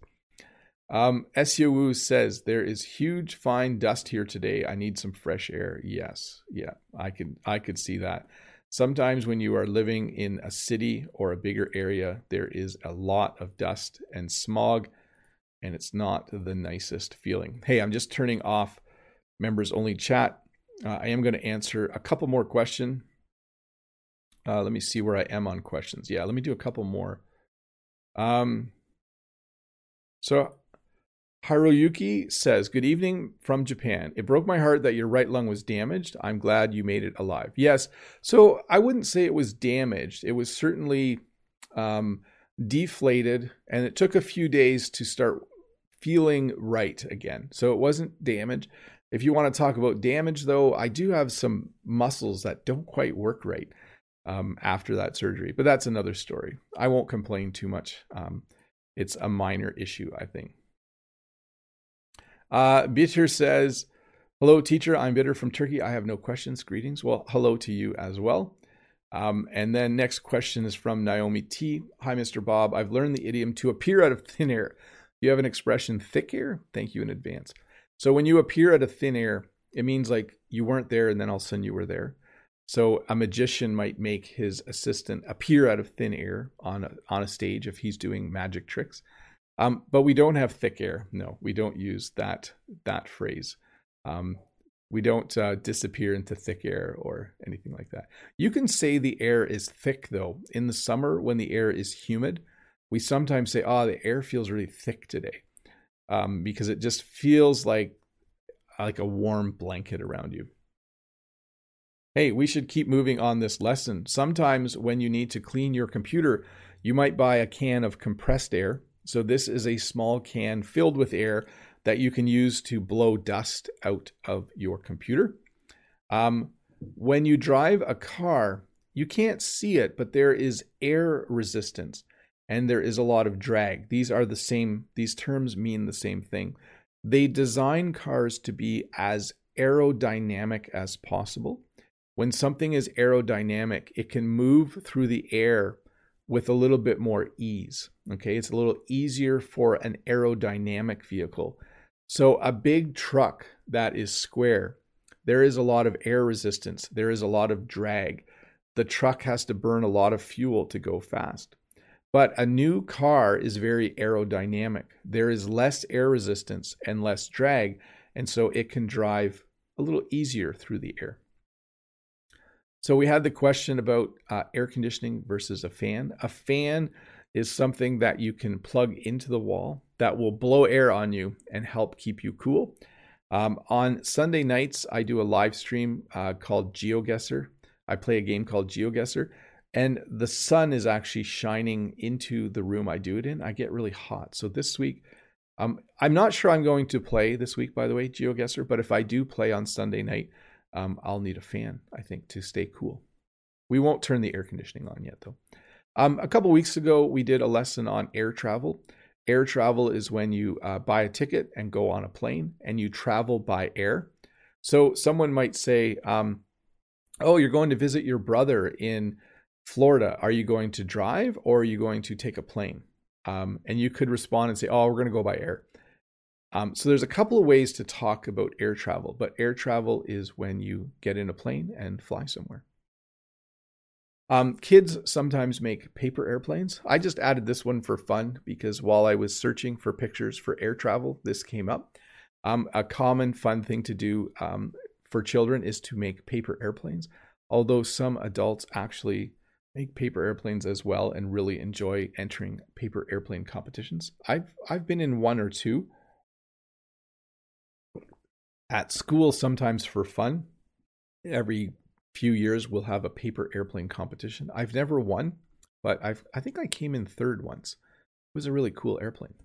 Um, Wu says there is huge fine dust here today. I need some fresh air. Yes, yeah, I can I could see that. Sometimes when you are living in a city or a bigger area, there is a lot of dust and smog, and it's not the nicest feeling. Hey, I'm just turning off members only chat. Uh, I am going to answer a couple more questions. Uh, let me see where I am on questions. Yeah, let me do a couple more. Um, so Hiroyuki says, Good evening from Japan. It broke my heart that your right lung was damaged. I'm glad you made it alive. Yes. So I wouldn't say it was damaged. It was certainly um, deflated, and it took a few days to start feeling right again. So it wasn't damage. If you want to talk about damage, though, I do have some muscles that don't quite work right um, after that surgery, but that's another story. I won't complain too much. Um, it's a minor issue, I think. Uh, Bitter says, Hello, teacher. I'm Bitter from Turkey. I have no questions. Greetings. Well, hello to you as well. Um, and then next question is from Naomi T. Hi, Mr. Bob. I've learned the idiom to appear out of thin air. You have an expression, thick air? Thank you in advance. So when you appear out of thin air, it means like you weren't there and then all of a sudden you were there. So a magician might make his assistant appear out of thin air on a, on a stage if he's doing magic tricks. Um, but we don't have thick air. No, we don't use that that phrase. Um, we don't uh, disappear into thick air or anything like that. You can say the air is thick though. In the summer, when the air is humid, we sometimes say, "Oh, the air feels really thick today," um, because it just feels like like a warm blanket around you. Hey, we should keep moving on this lesson. Sometimes when you need to clean your computer, you might buy a can of compressed air so this is a small can filled with air that you can use to blow dust out of your computer. Um, when you drive a car, you can't see it, but there is air resistance and there is a lot of drag. These are the same, these terms mean the same thing. They design cars to be as aerodynamic as possible. When something is aerodynamic, it can move through the air with a little bit more ease. Okay, it's a little easier for an aerodynamic vehicle. So, a big truck that is square, there is a lot of air resistance, there is a lot of drag. The truck has to burn a lot of fuel to go fast. But a new car is very aerodynamic. There is less air resistance and less drag, and so it can drive a little easier through the air. So we had the question about uh, air conditioning versus a fan. A fan is something that you can plug into the wall that will blow air on you and help keep you cool. Um, on Sunday nights, I do a live stream uh, called GeoGuessr. I play a game called GeoGuessr, and the sun is actually shining into the room I do it in. I get really hot. So this week, um, I'm not sure I'm going to play this week, by the way, GeoGuessr, but if I do play on Sunday night, um, I'll need a fan, I think, to stay cool. We won't turn the air conditioning on yet, though. Um, a couple weeks ago, we did a lesson on air travel. Air travel is when you uh, buy a ticket and go on a plane and you travel by air. So someone might say, um, Oh, you're going to visit your brother in Florida. Are you going to drive or are you going to take a plane? Um, and you could respond and say, Oh, we're going to go by air. Um, so there's a couple of ways to talk about air travel, but air travel is when you get in a plane and fly somewhere. Um, kids sometimes make paper airplanes. I just added this one for fun because while I was searching for pictures for air travel, this came up. Um, a common fun thing to do um, for children is to make paper airplanes, although some adults actually make paper airplanes as well and really enjoy entering paper airplane competitions. I've I've been in one or two at school sometimes for fun. Every few years we'll have a paper airplane competition. I've never won, but I've I think I came in third once. It was a really cool airplane.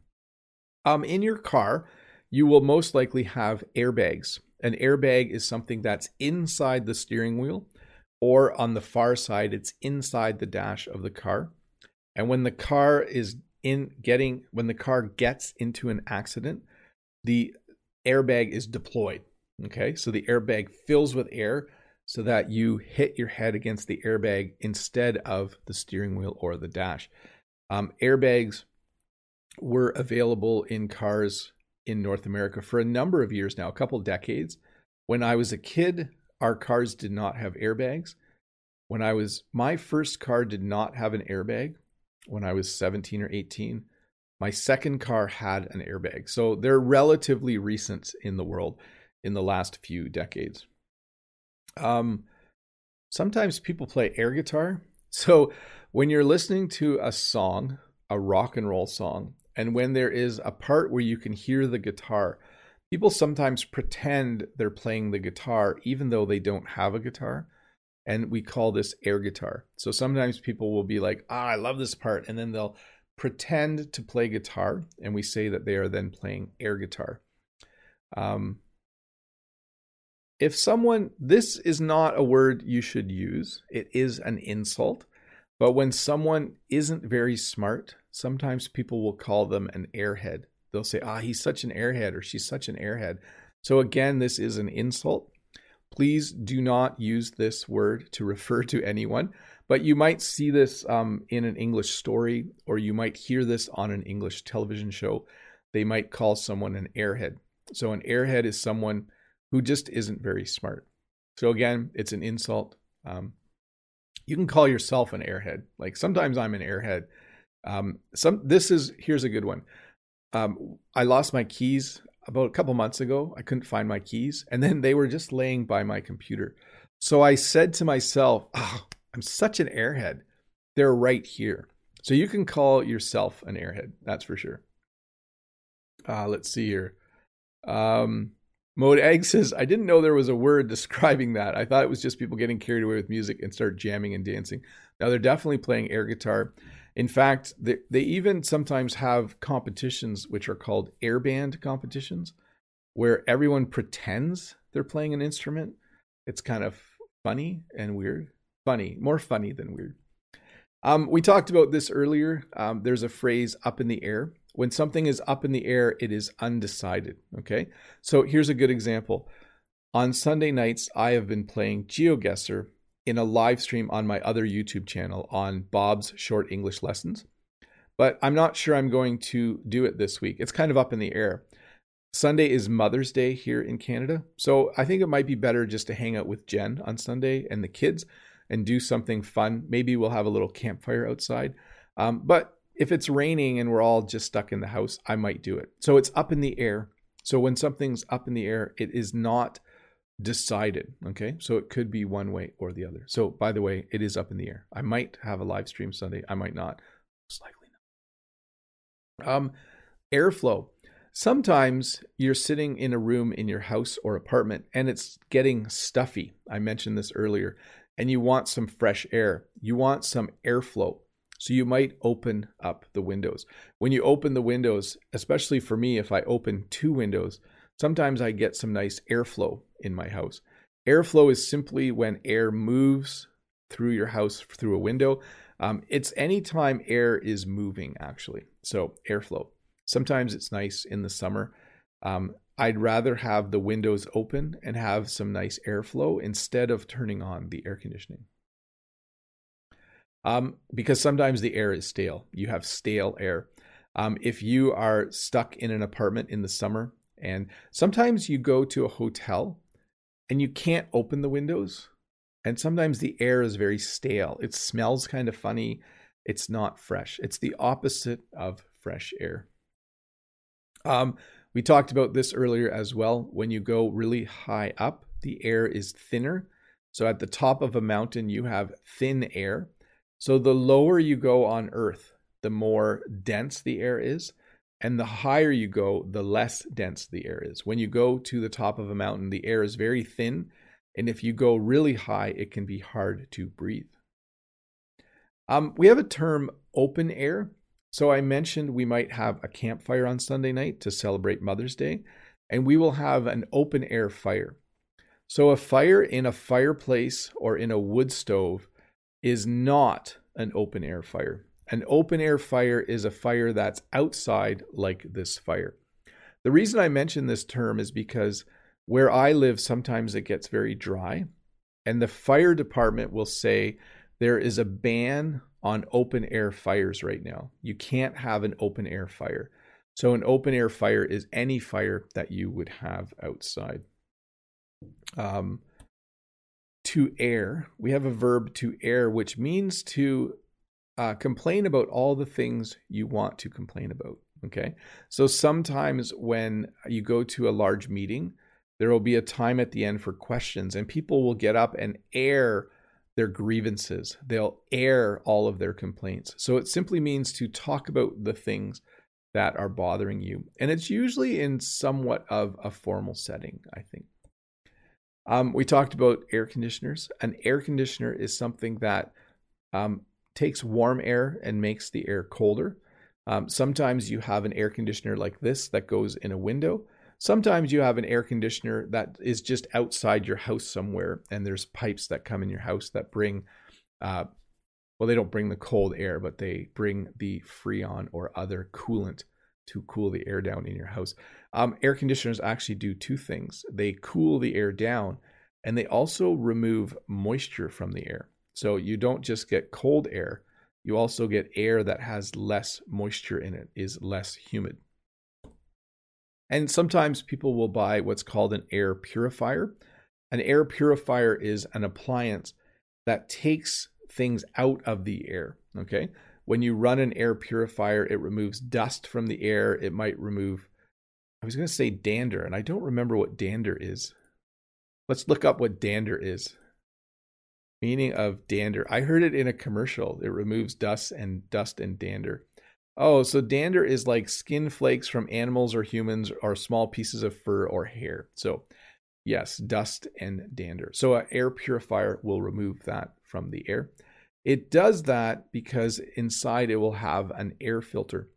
Um, in your car, you will most likely have airbags. An airbag is something that's inside the steering wheel, or on the far side, it's inside the dash of the car. And when the car is in getting when the car gets into an accident, the airbag is deployed. Okay, so the airbag fills with air so that you hit your head against the airbag instead of the steering wheel or the dash. Um, airbags were available in cars in North America for a number of years now, a couple decades. When I was a kid, our cars did not have airbags. When I was, my first car did not have an airbag when I was 17 or 18. My second car had an airbag. So they're relatively recent in the world in the last few decades. Um, sometimes people play air guitar. So when you're listening to a song, a rock and roll song, and when there is a part where you can hear the guitar, people sometimes pretend they're playing the guitar even though they don't have a guitar. And we call this air guitar. So sometimes people will be like, ah, I love this part. And then they'll pretend to play guitar. And we say that they are then playing air guitar. Um, if someone, this is not a word you should use, it is an insult. But when someone isn't very smart, sometimes people will call them an airhead. They'll say, ah, he's such an airhead or she's such an airhead. So again, this is an insult. Please do not use this word to refer to anyone, but you might see this um, in an English story or you might hear this on an English television show. They might call someone an airhead. So an airhead is someone who just isn't very smart. So again, it's an insult. Um, you can call yourself an airhead. Like sometimes I'm an airhead. Um, some this is here's a good one. Um, I lost my keys about a couple months ago. I couldn't find my keys, and then they were just laying by my computer. So I said to myself, oh, "I'm such an airhead. They're right here." So you can call yourself an airhead. That's for sure. Uh, let's see here. Um, Mode Egg says, I didn't know there was a word describing that. I thought it was just people getting carried away with music and start jamming and dancing. Now they're definitely playing air guitar. In fact, they, they even sometimes have competitions which are called air band competitions, where everyone pretends they're playing an instrument. It's kind of funny and weird. Funny, more funny than weird. Um, we talked about this earlier. Um, there's a phrase up in the air. When something is up in the air, it is undecided. Okay. So here's a good example. On Sunday nights, I have been playing GeoGuessr in a live stream on my other YouTube channel on Bob's Short English Lessons. But I'm not sure I'm going to do it this week. It's kind of up in the air. Sunday is Mother's Day here in Canada. So I think it might be better just to hang out with Jen on Sunday and the kids and do something fun. Maybe we'll have a little campfire outside. Um, but if it's raining and we're all just stuck in the house, I might do it. So it's up in the air. So when something's up in the air, it is not decided. Okay. So it could be one way or the other. So, by the way, it is up in the air. I might have a live stream Sunday. I might not. Most likely not. Um, airflow. Sometimes you're sitting in a room in your house or apartment and it's getting stuffy. I mentioned this earlier. And you want some fresh air. You want some airflow. So you might open up the windows. When you open the windows, especially for me, if I open two windows, sometimes I get some nice airflow in my house. Airflow is simply when air moves through your house through a window. Um, it's anytime air is moving, actually. So, airflow. Sometimes it's nice in the summer. Um, I'd rather have the windows open and have some nice airflow instead of turning on the air conditioning. Um, because sometimes the air is stale. You have stale air. Um, if you are stuck in an apartment in the summer, and sometimes you go to a hotel and you can't open the windows, and sometimes the air is very stale. It smells kind of funny. It's not fresh. It's the opposite of fresh air. Um, we talked about this earlier as well. When you go really high up, the air is thinner. So at the top of a mountain, you have thin air. So the lower you go on Earth, the more dense the air is. And the higher you go, the less dense the air is. When you go to the top of a mountain, the air is very thin. And if you go really high, it can be hard to breathe. Um, we have a term open air. So I mentioned we might have a campfire on Sunday night to celebrate Mother's Day, and we will have an open air fire. So a fire in a fireplace or in a wood stove is not an open air fire. An open air fire is a fire that's outside, like this fire. The reason I mention this term is because where I live, sometimes it gets very dry, and the fire department will say there is a ban on open air fires right now. You can't have an open air fire. So, an open air fire is any fire that you would have outside. Um, to air, we have a verb to air, which means to uh, complain about all the things you want to complain about. Okay. So, sometimes when you go to a large meeting, there will be a time at the end for questions, and people will get up and air their grievances. They'll air all of their complaints. So it simply means to talk about the things that are bothering you. And it's usually in somewhat of a formal setting, I think. Um, we talked about air conditioners. An air conditioner is something that um, takes warm air and makes the air colder. Um, sometimes you have an air conditioner like this that goes in a window. Sometimes you have an air conditioner that is just outside your house somewhere, and there's pipes that come in your house that bring, uh, well, they don't bring the cold air, but they bring the freon or other coolant to cool the air down in your house. Um, air conditioners actually do two things they cool the air down, and they also remove moisture from the air. So you don't just get cold air, you also get air that has less moisture in it, is less humid. And sometimes people will buy what's called an air purifier. An air purifier is an appliance that takes things out of the air. Okay. When you run an air purifier, it removes dust from the air. It might remove, I was going to say dander, and I don't remember what dander is. Let's look up what dander is. Meaning of dander. I heard it in a commercial. It removes dust and dust and dander. Oh, so dander is like skin flakes from animals or humans or small pieces of fur or hair. So, yes, dust and dander. So, an air purifier will remove that from the air. It does that because inside it will have an air filter.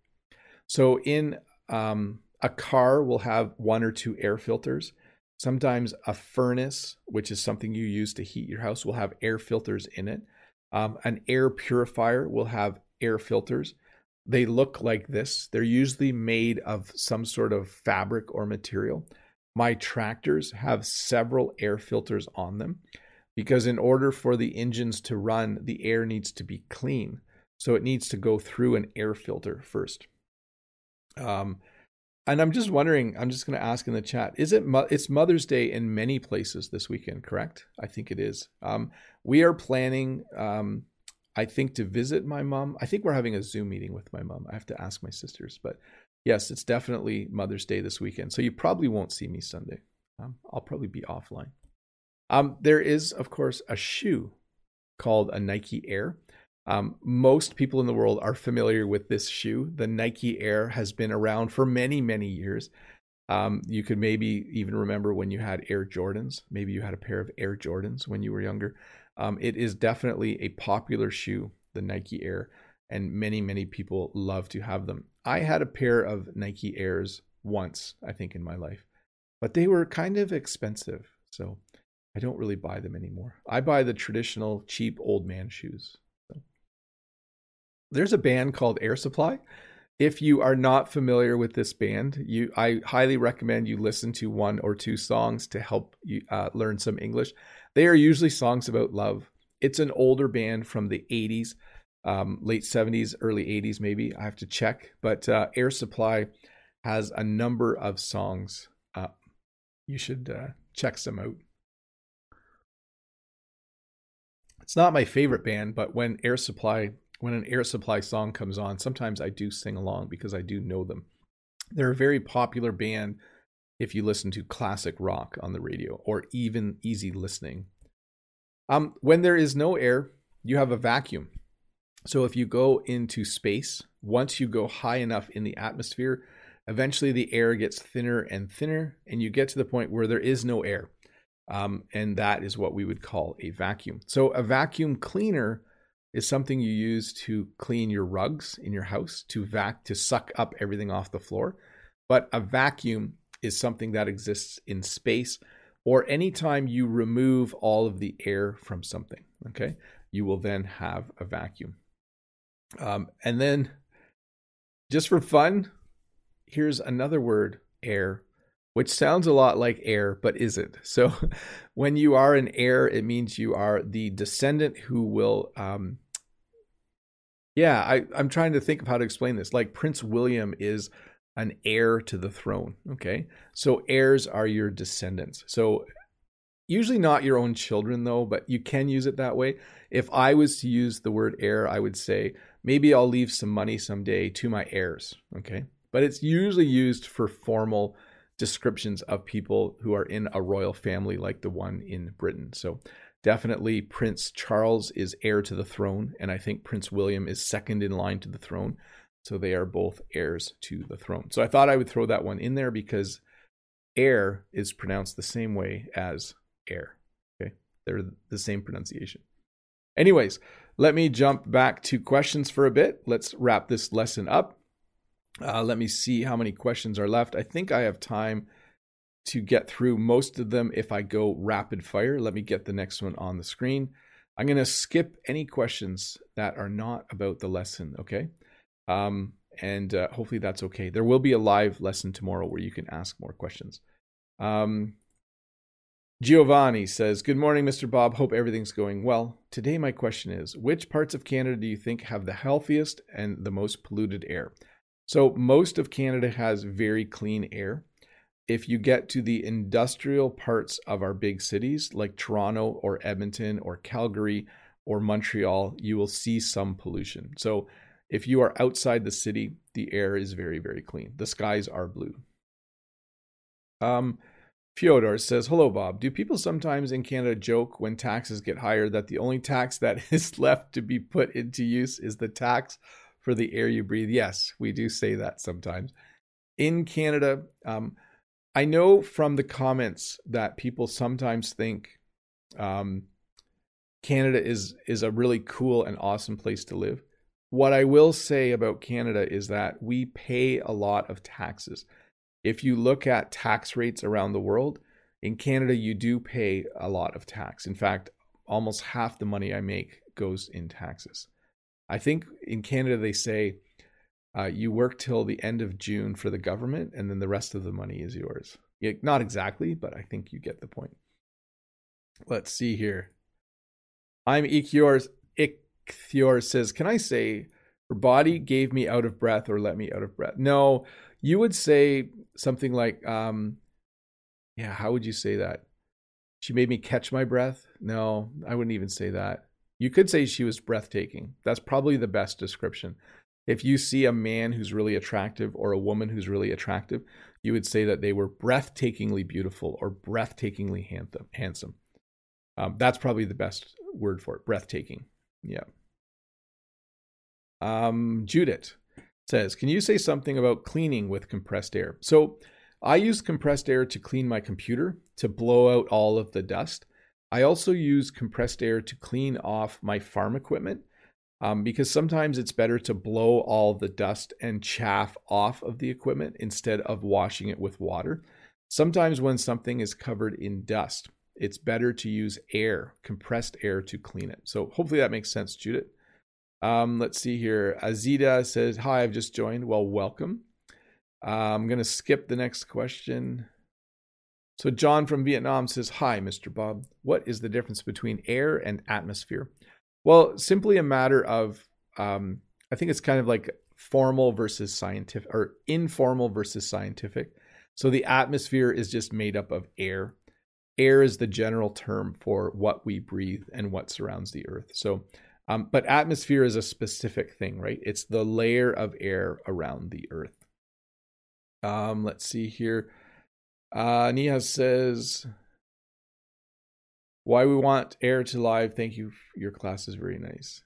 So, in um, a car, will have one or two air filters. Sometimes a furnace, which is something you use to heat your house, will have air filters in it. Um, an air purifier will have air filters they look like this. They're usually made of some sort of fabric or material. My tractors have several air filters on them because, in order for the engines to run, the air needs to be clean. So it needs to go through an air filter first. Um, and I'm just wondering, I'm just going to ask in the chat, is it, it's Mother's Day in many places this weekend, correct? I think it is. Um, we are planning, um, I think to visit my mom. I think we're having a Zoom meeting with my mom. I have to ask my sisters, but yes, it's definitely Mother's Day this weekend. So you probably won't see me Sunday. Um, I'll probably be offline. Um, there is, of course, a shoe called a Nike Air. Um, most people in the world are familiar with this shoe. The Nike Air has been around for many, many years. Um, you could maybe even remember when you had Air Jordans. Maybe you had a pair of Air Jordans when you were younger. Um, it is definitely a popular shoe, the Nike Air, and many, many people love to have them. I had a pair of Nike Airs once, I think, in my life, but they were kind of expensive. So I don't really buy them anymore. I buy the traditional cheap old man shoes. There's a band called Air Supply. If you are not familiar with this band, you I highly recommend you listen to one or two songs to help you uh, learn some English. They are usually songs about love. It's an older band from the 80s, um, late 70s, early 80s, maybe. I have to check. But uh, Air Supply has a number of songs. Uh, you should uh, check some out. It's not my favorite band, but when Air Supply when an Air Supply song comes on, sometimes I do sing along because I do know them. They're a very popular band if you listen to classic rock on the radio or even easy listening. Um, when there is no air, you have a vacuum. So if you go into space, once you go high enough in the atmosphere, eventually the air gets thinner and thinner, and you get to the point where there is no air. Um, and that is what we would call a vacuum. So a vacuum cleaner is something you use to clean your rugs in your house to vac to suck up everything off the floor. But a vacuum is something that exists in space or anytime you remove all of the air from something, okay, you will then have a vacuum. Um, and then just for fun, here's another word, air, which sounds a lot like heir, but isn't. So when you are an heir, it means you are the descendant who will. Um, yeah, I, I'm trying to think of how to explain this. Like Prince William is an heir to the throne. Okay. So heirs are your descendants. So usually not your own children, though, but you can use it that way. If I was to use the word heir, I would say maybe I'll leave some money someday to my heirs. Okay. But it's usually used for formal descriptions of people who are in a royal family like the one in Britain. So definitely Prince Charles is heir to the throne, and I think Prince William is second in line to the throne. So they are both heirs to the throne. So I thought I would throw that one in there because air is pronounced the same way as heir. Okay, they're the same pronunciation. Anyways, let me jump back to questions for a bit. Let's wrap this lesson up. Uh, let me see how many questions are left. I think I have time to get through most of them if I go rapid fire. Let me get the next one on the screen. I'm going to skip any questions that are not about the lesson, okay? Um, and uh, hopefully that's okay. There will be a live lesson tomorrow where you can ask more questions. Um, Giovanni says, Good morning, Mr. Bob. Hope everything's going well. Today, my question is Which parts of Canada do you think have the healthiest and the most polluted air? So, most of Canada has very clean air. If you get to the industrial parts of our big cities like Toronto or Edmonton or Calgary or Montreal, you will see some pollution. So, if you are outside the city, the air is very, very clean. The skies are blue. Um, Fyodor says, Hello, Bob. Do people sometimes in Canada joke when taxes get higher that the only tax that is left to be put into use is the tax for the air you breathe? Yes, we do say that sometimes. In Canada, um, I know from the comments that people sometimes think um, Canada is is a really cool and awesome place to live. What I will say about Canada is that we pay a lot of taxes. If you look at tax rates around the world, in Canada, you do pay a lot of tax. In fact, almost half the money I make goes in taxes. I think in Canada, they say uh, you work till the end of June for the government, and then the rest of the money is yours. Yeah, not exactly, but I think you get the point. Let's see here. I'm Ikior. Thior says, Can I say her body gave me out of breath or let me out of breath? No, you would say something like, um, yeah, how would you say that? She made me catch my breath? No, I wouldn't even say that. You could say she was breathtaking. That's probably the best description. If you see a man who's really attractive or a woman who's really attractive, you would say that they were breathtakingly beautiful or breathtakingly handsome. Um, that's probably the best word for it. Breathtaking. Yeah. Um, Judith says, Can you say something about cleaning with compressed air? So I use compressed air to clean my computer to blow out all of the dust. I also use compressed air to clean off my farm equipment um, because sometimes it's better to blow all the dust and chaff off of the equipment instead of washing it with water. Sometimes when something is covered in dust, it's better to use air, compressed air to clean it. So hopefully that makes sense, Judith. Um, let's see here. Azida says, Hi, I've just joined. Well, welcome. Uh, I'm going to skip the next question. So, John from Vietnam says, Hi, Mr. Bob. What is the difference between air and atmosphere? Well, simply a matter of, um, I think it's kind of like formal versus scientific or informal versus scientific. So, the atmosphere is just made up of air. Air is the general term for what we breathe and what surrounds the earth. So, um, but atmosphere is a specific thing, right? It's the layer of air around the earth. Um, let's see here. Uh, Nia says, why we want air to live. Thank you. Your class is very nice.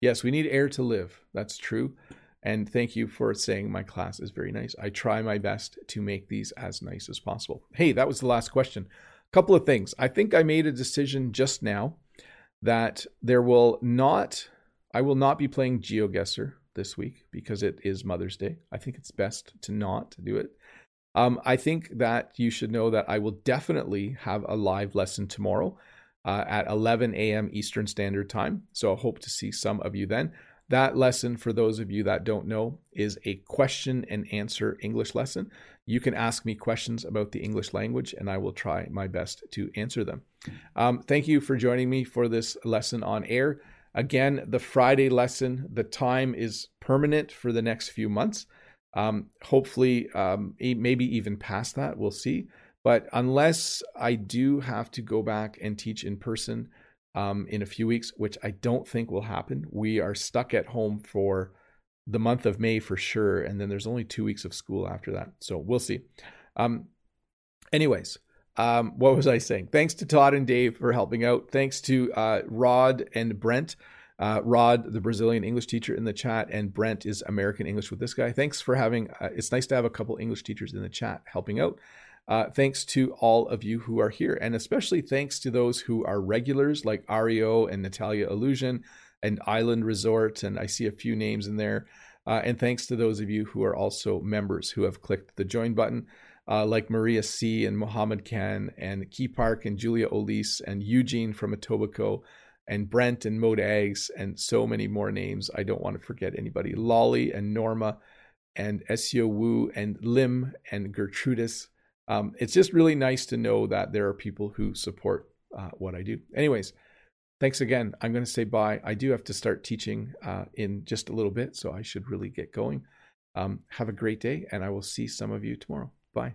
Yes, we need air to live. That's true. And thank you for saying my class is very nice. I try my best to make these as nice as possible. Hey, that was the last question. A couple of things. I think I made a decision just now that there will not, I will not be playing GeoGuessr this week because it is Mother's Day. I think it's best to not do it. Um, I think that you should know that I will definitely have a live lesson tomorrow uh, at 11 a.m. Eastern Standard Time. So I hope to see some of you then. That lesson, for those of you that don't know, is a question and answer English lesson. You can ask me questions about the English language, and I will try my best to answer them. Um, thank you for joining me for this lesson on air. Again, the Friday lesson, the time is permanent for the next few months. Um, hopefully, um, maybe even past that, we'll see. But unless I do have to go back and teach in person, um, in a few weeks, which I don't think will happen. We are stuck at home for the month of May for sure, and then there's only two weeks of school after that. So we'll see. Um, anyways, um, what was I saying? Thanks to Todd and Dave for helping out. Thanks to uh, Rod and Brent. Uh, Rod, the Brazilian English teacher in the chat, and Brent is American English with this guy. Thanks for having. Uh, it's nice to have a couple English teachers in the chat helping out. Uh, thanks to all of you who are here, and especially thanks to those who are regulars like Ario and Natalia Illusion and Island Resort. And I see a few names in there. Uh, and thanks to those of you who are also members who have clicked the join button, uh, like Maria C. and Mohammed Khan and Key Park and Julia Olis and Eugene from Etobicoke and Brent and Mode Eggs and so many more names. I don't want to forget anybody. Lolly and Norma and Seo Wu and Lim and Gertrudis um, it's just really nice to know that there are people who support uh, what I do. Anyways, thanks again. I'm going to say bye. I do have to start teaching uh, in just a little bit, so I should really get going. Um, have a great day, and I will see some of you tomorrow. Bye.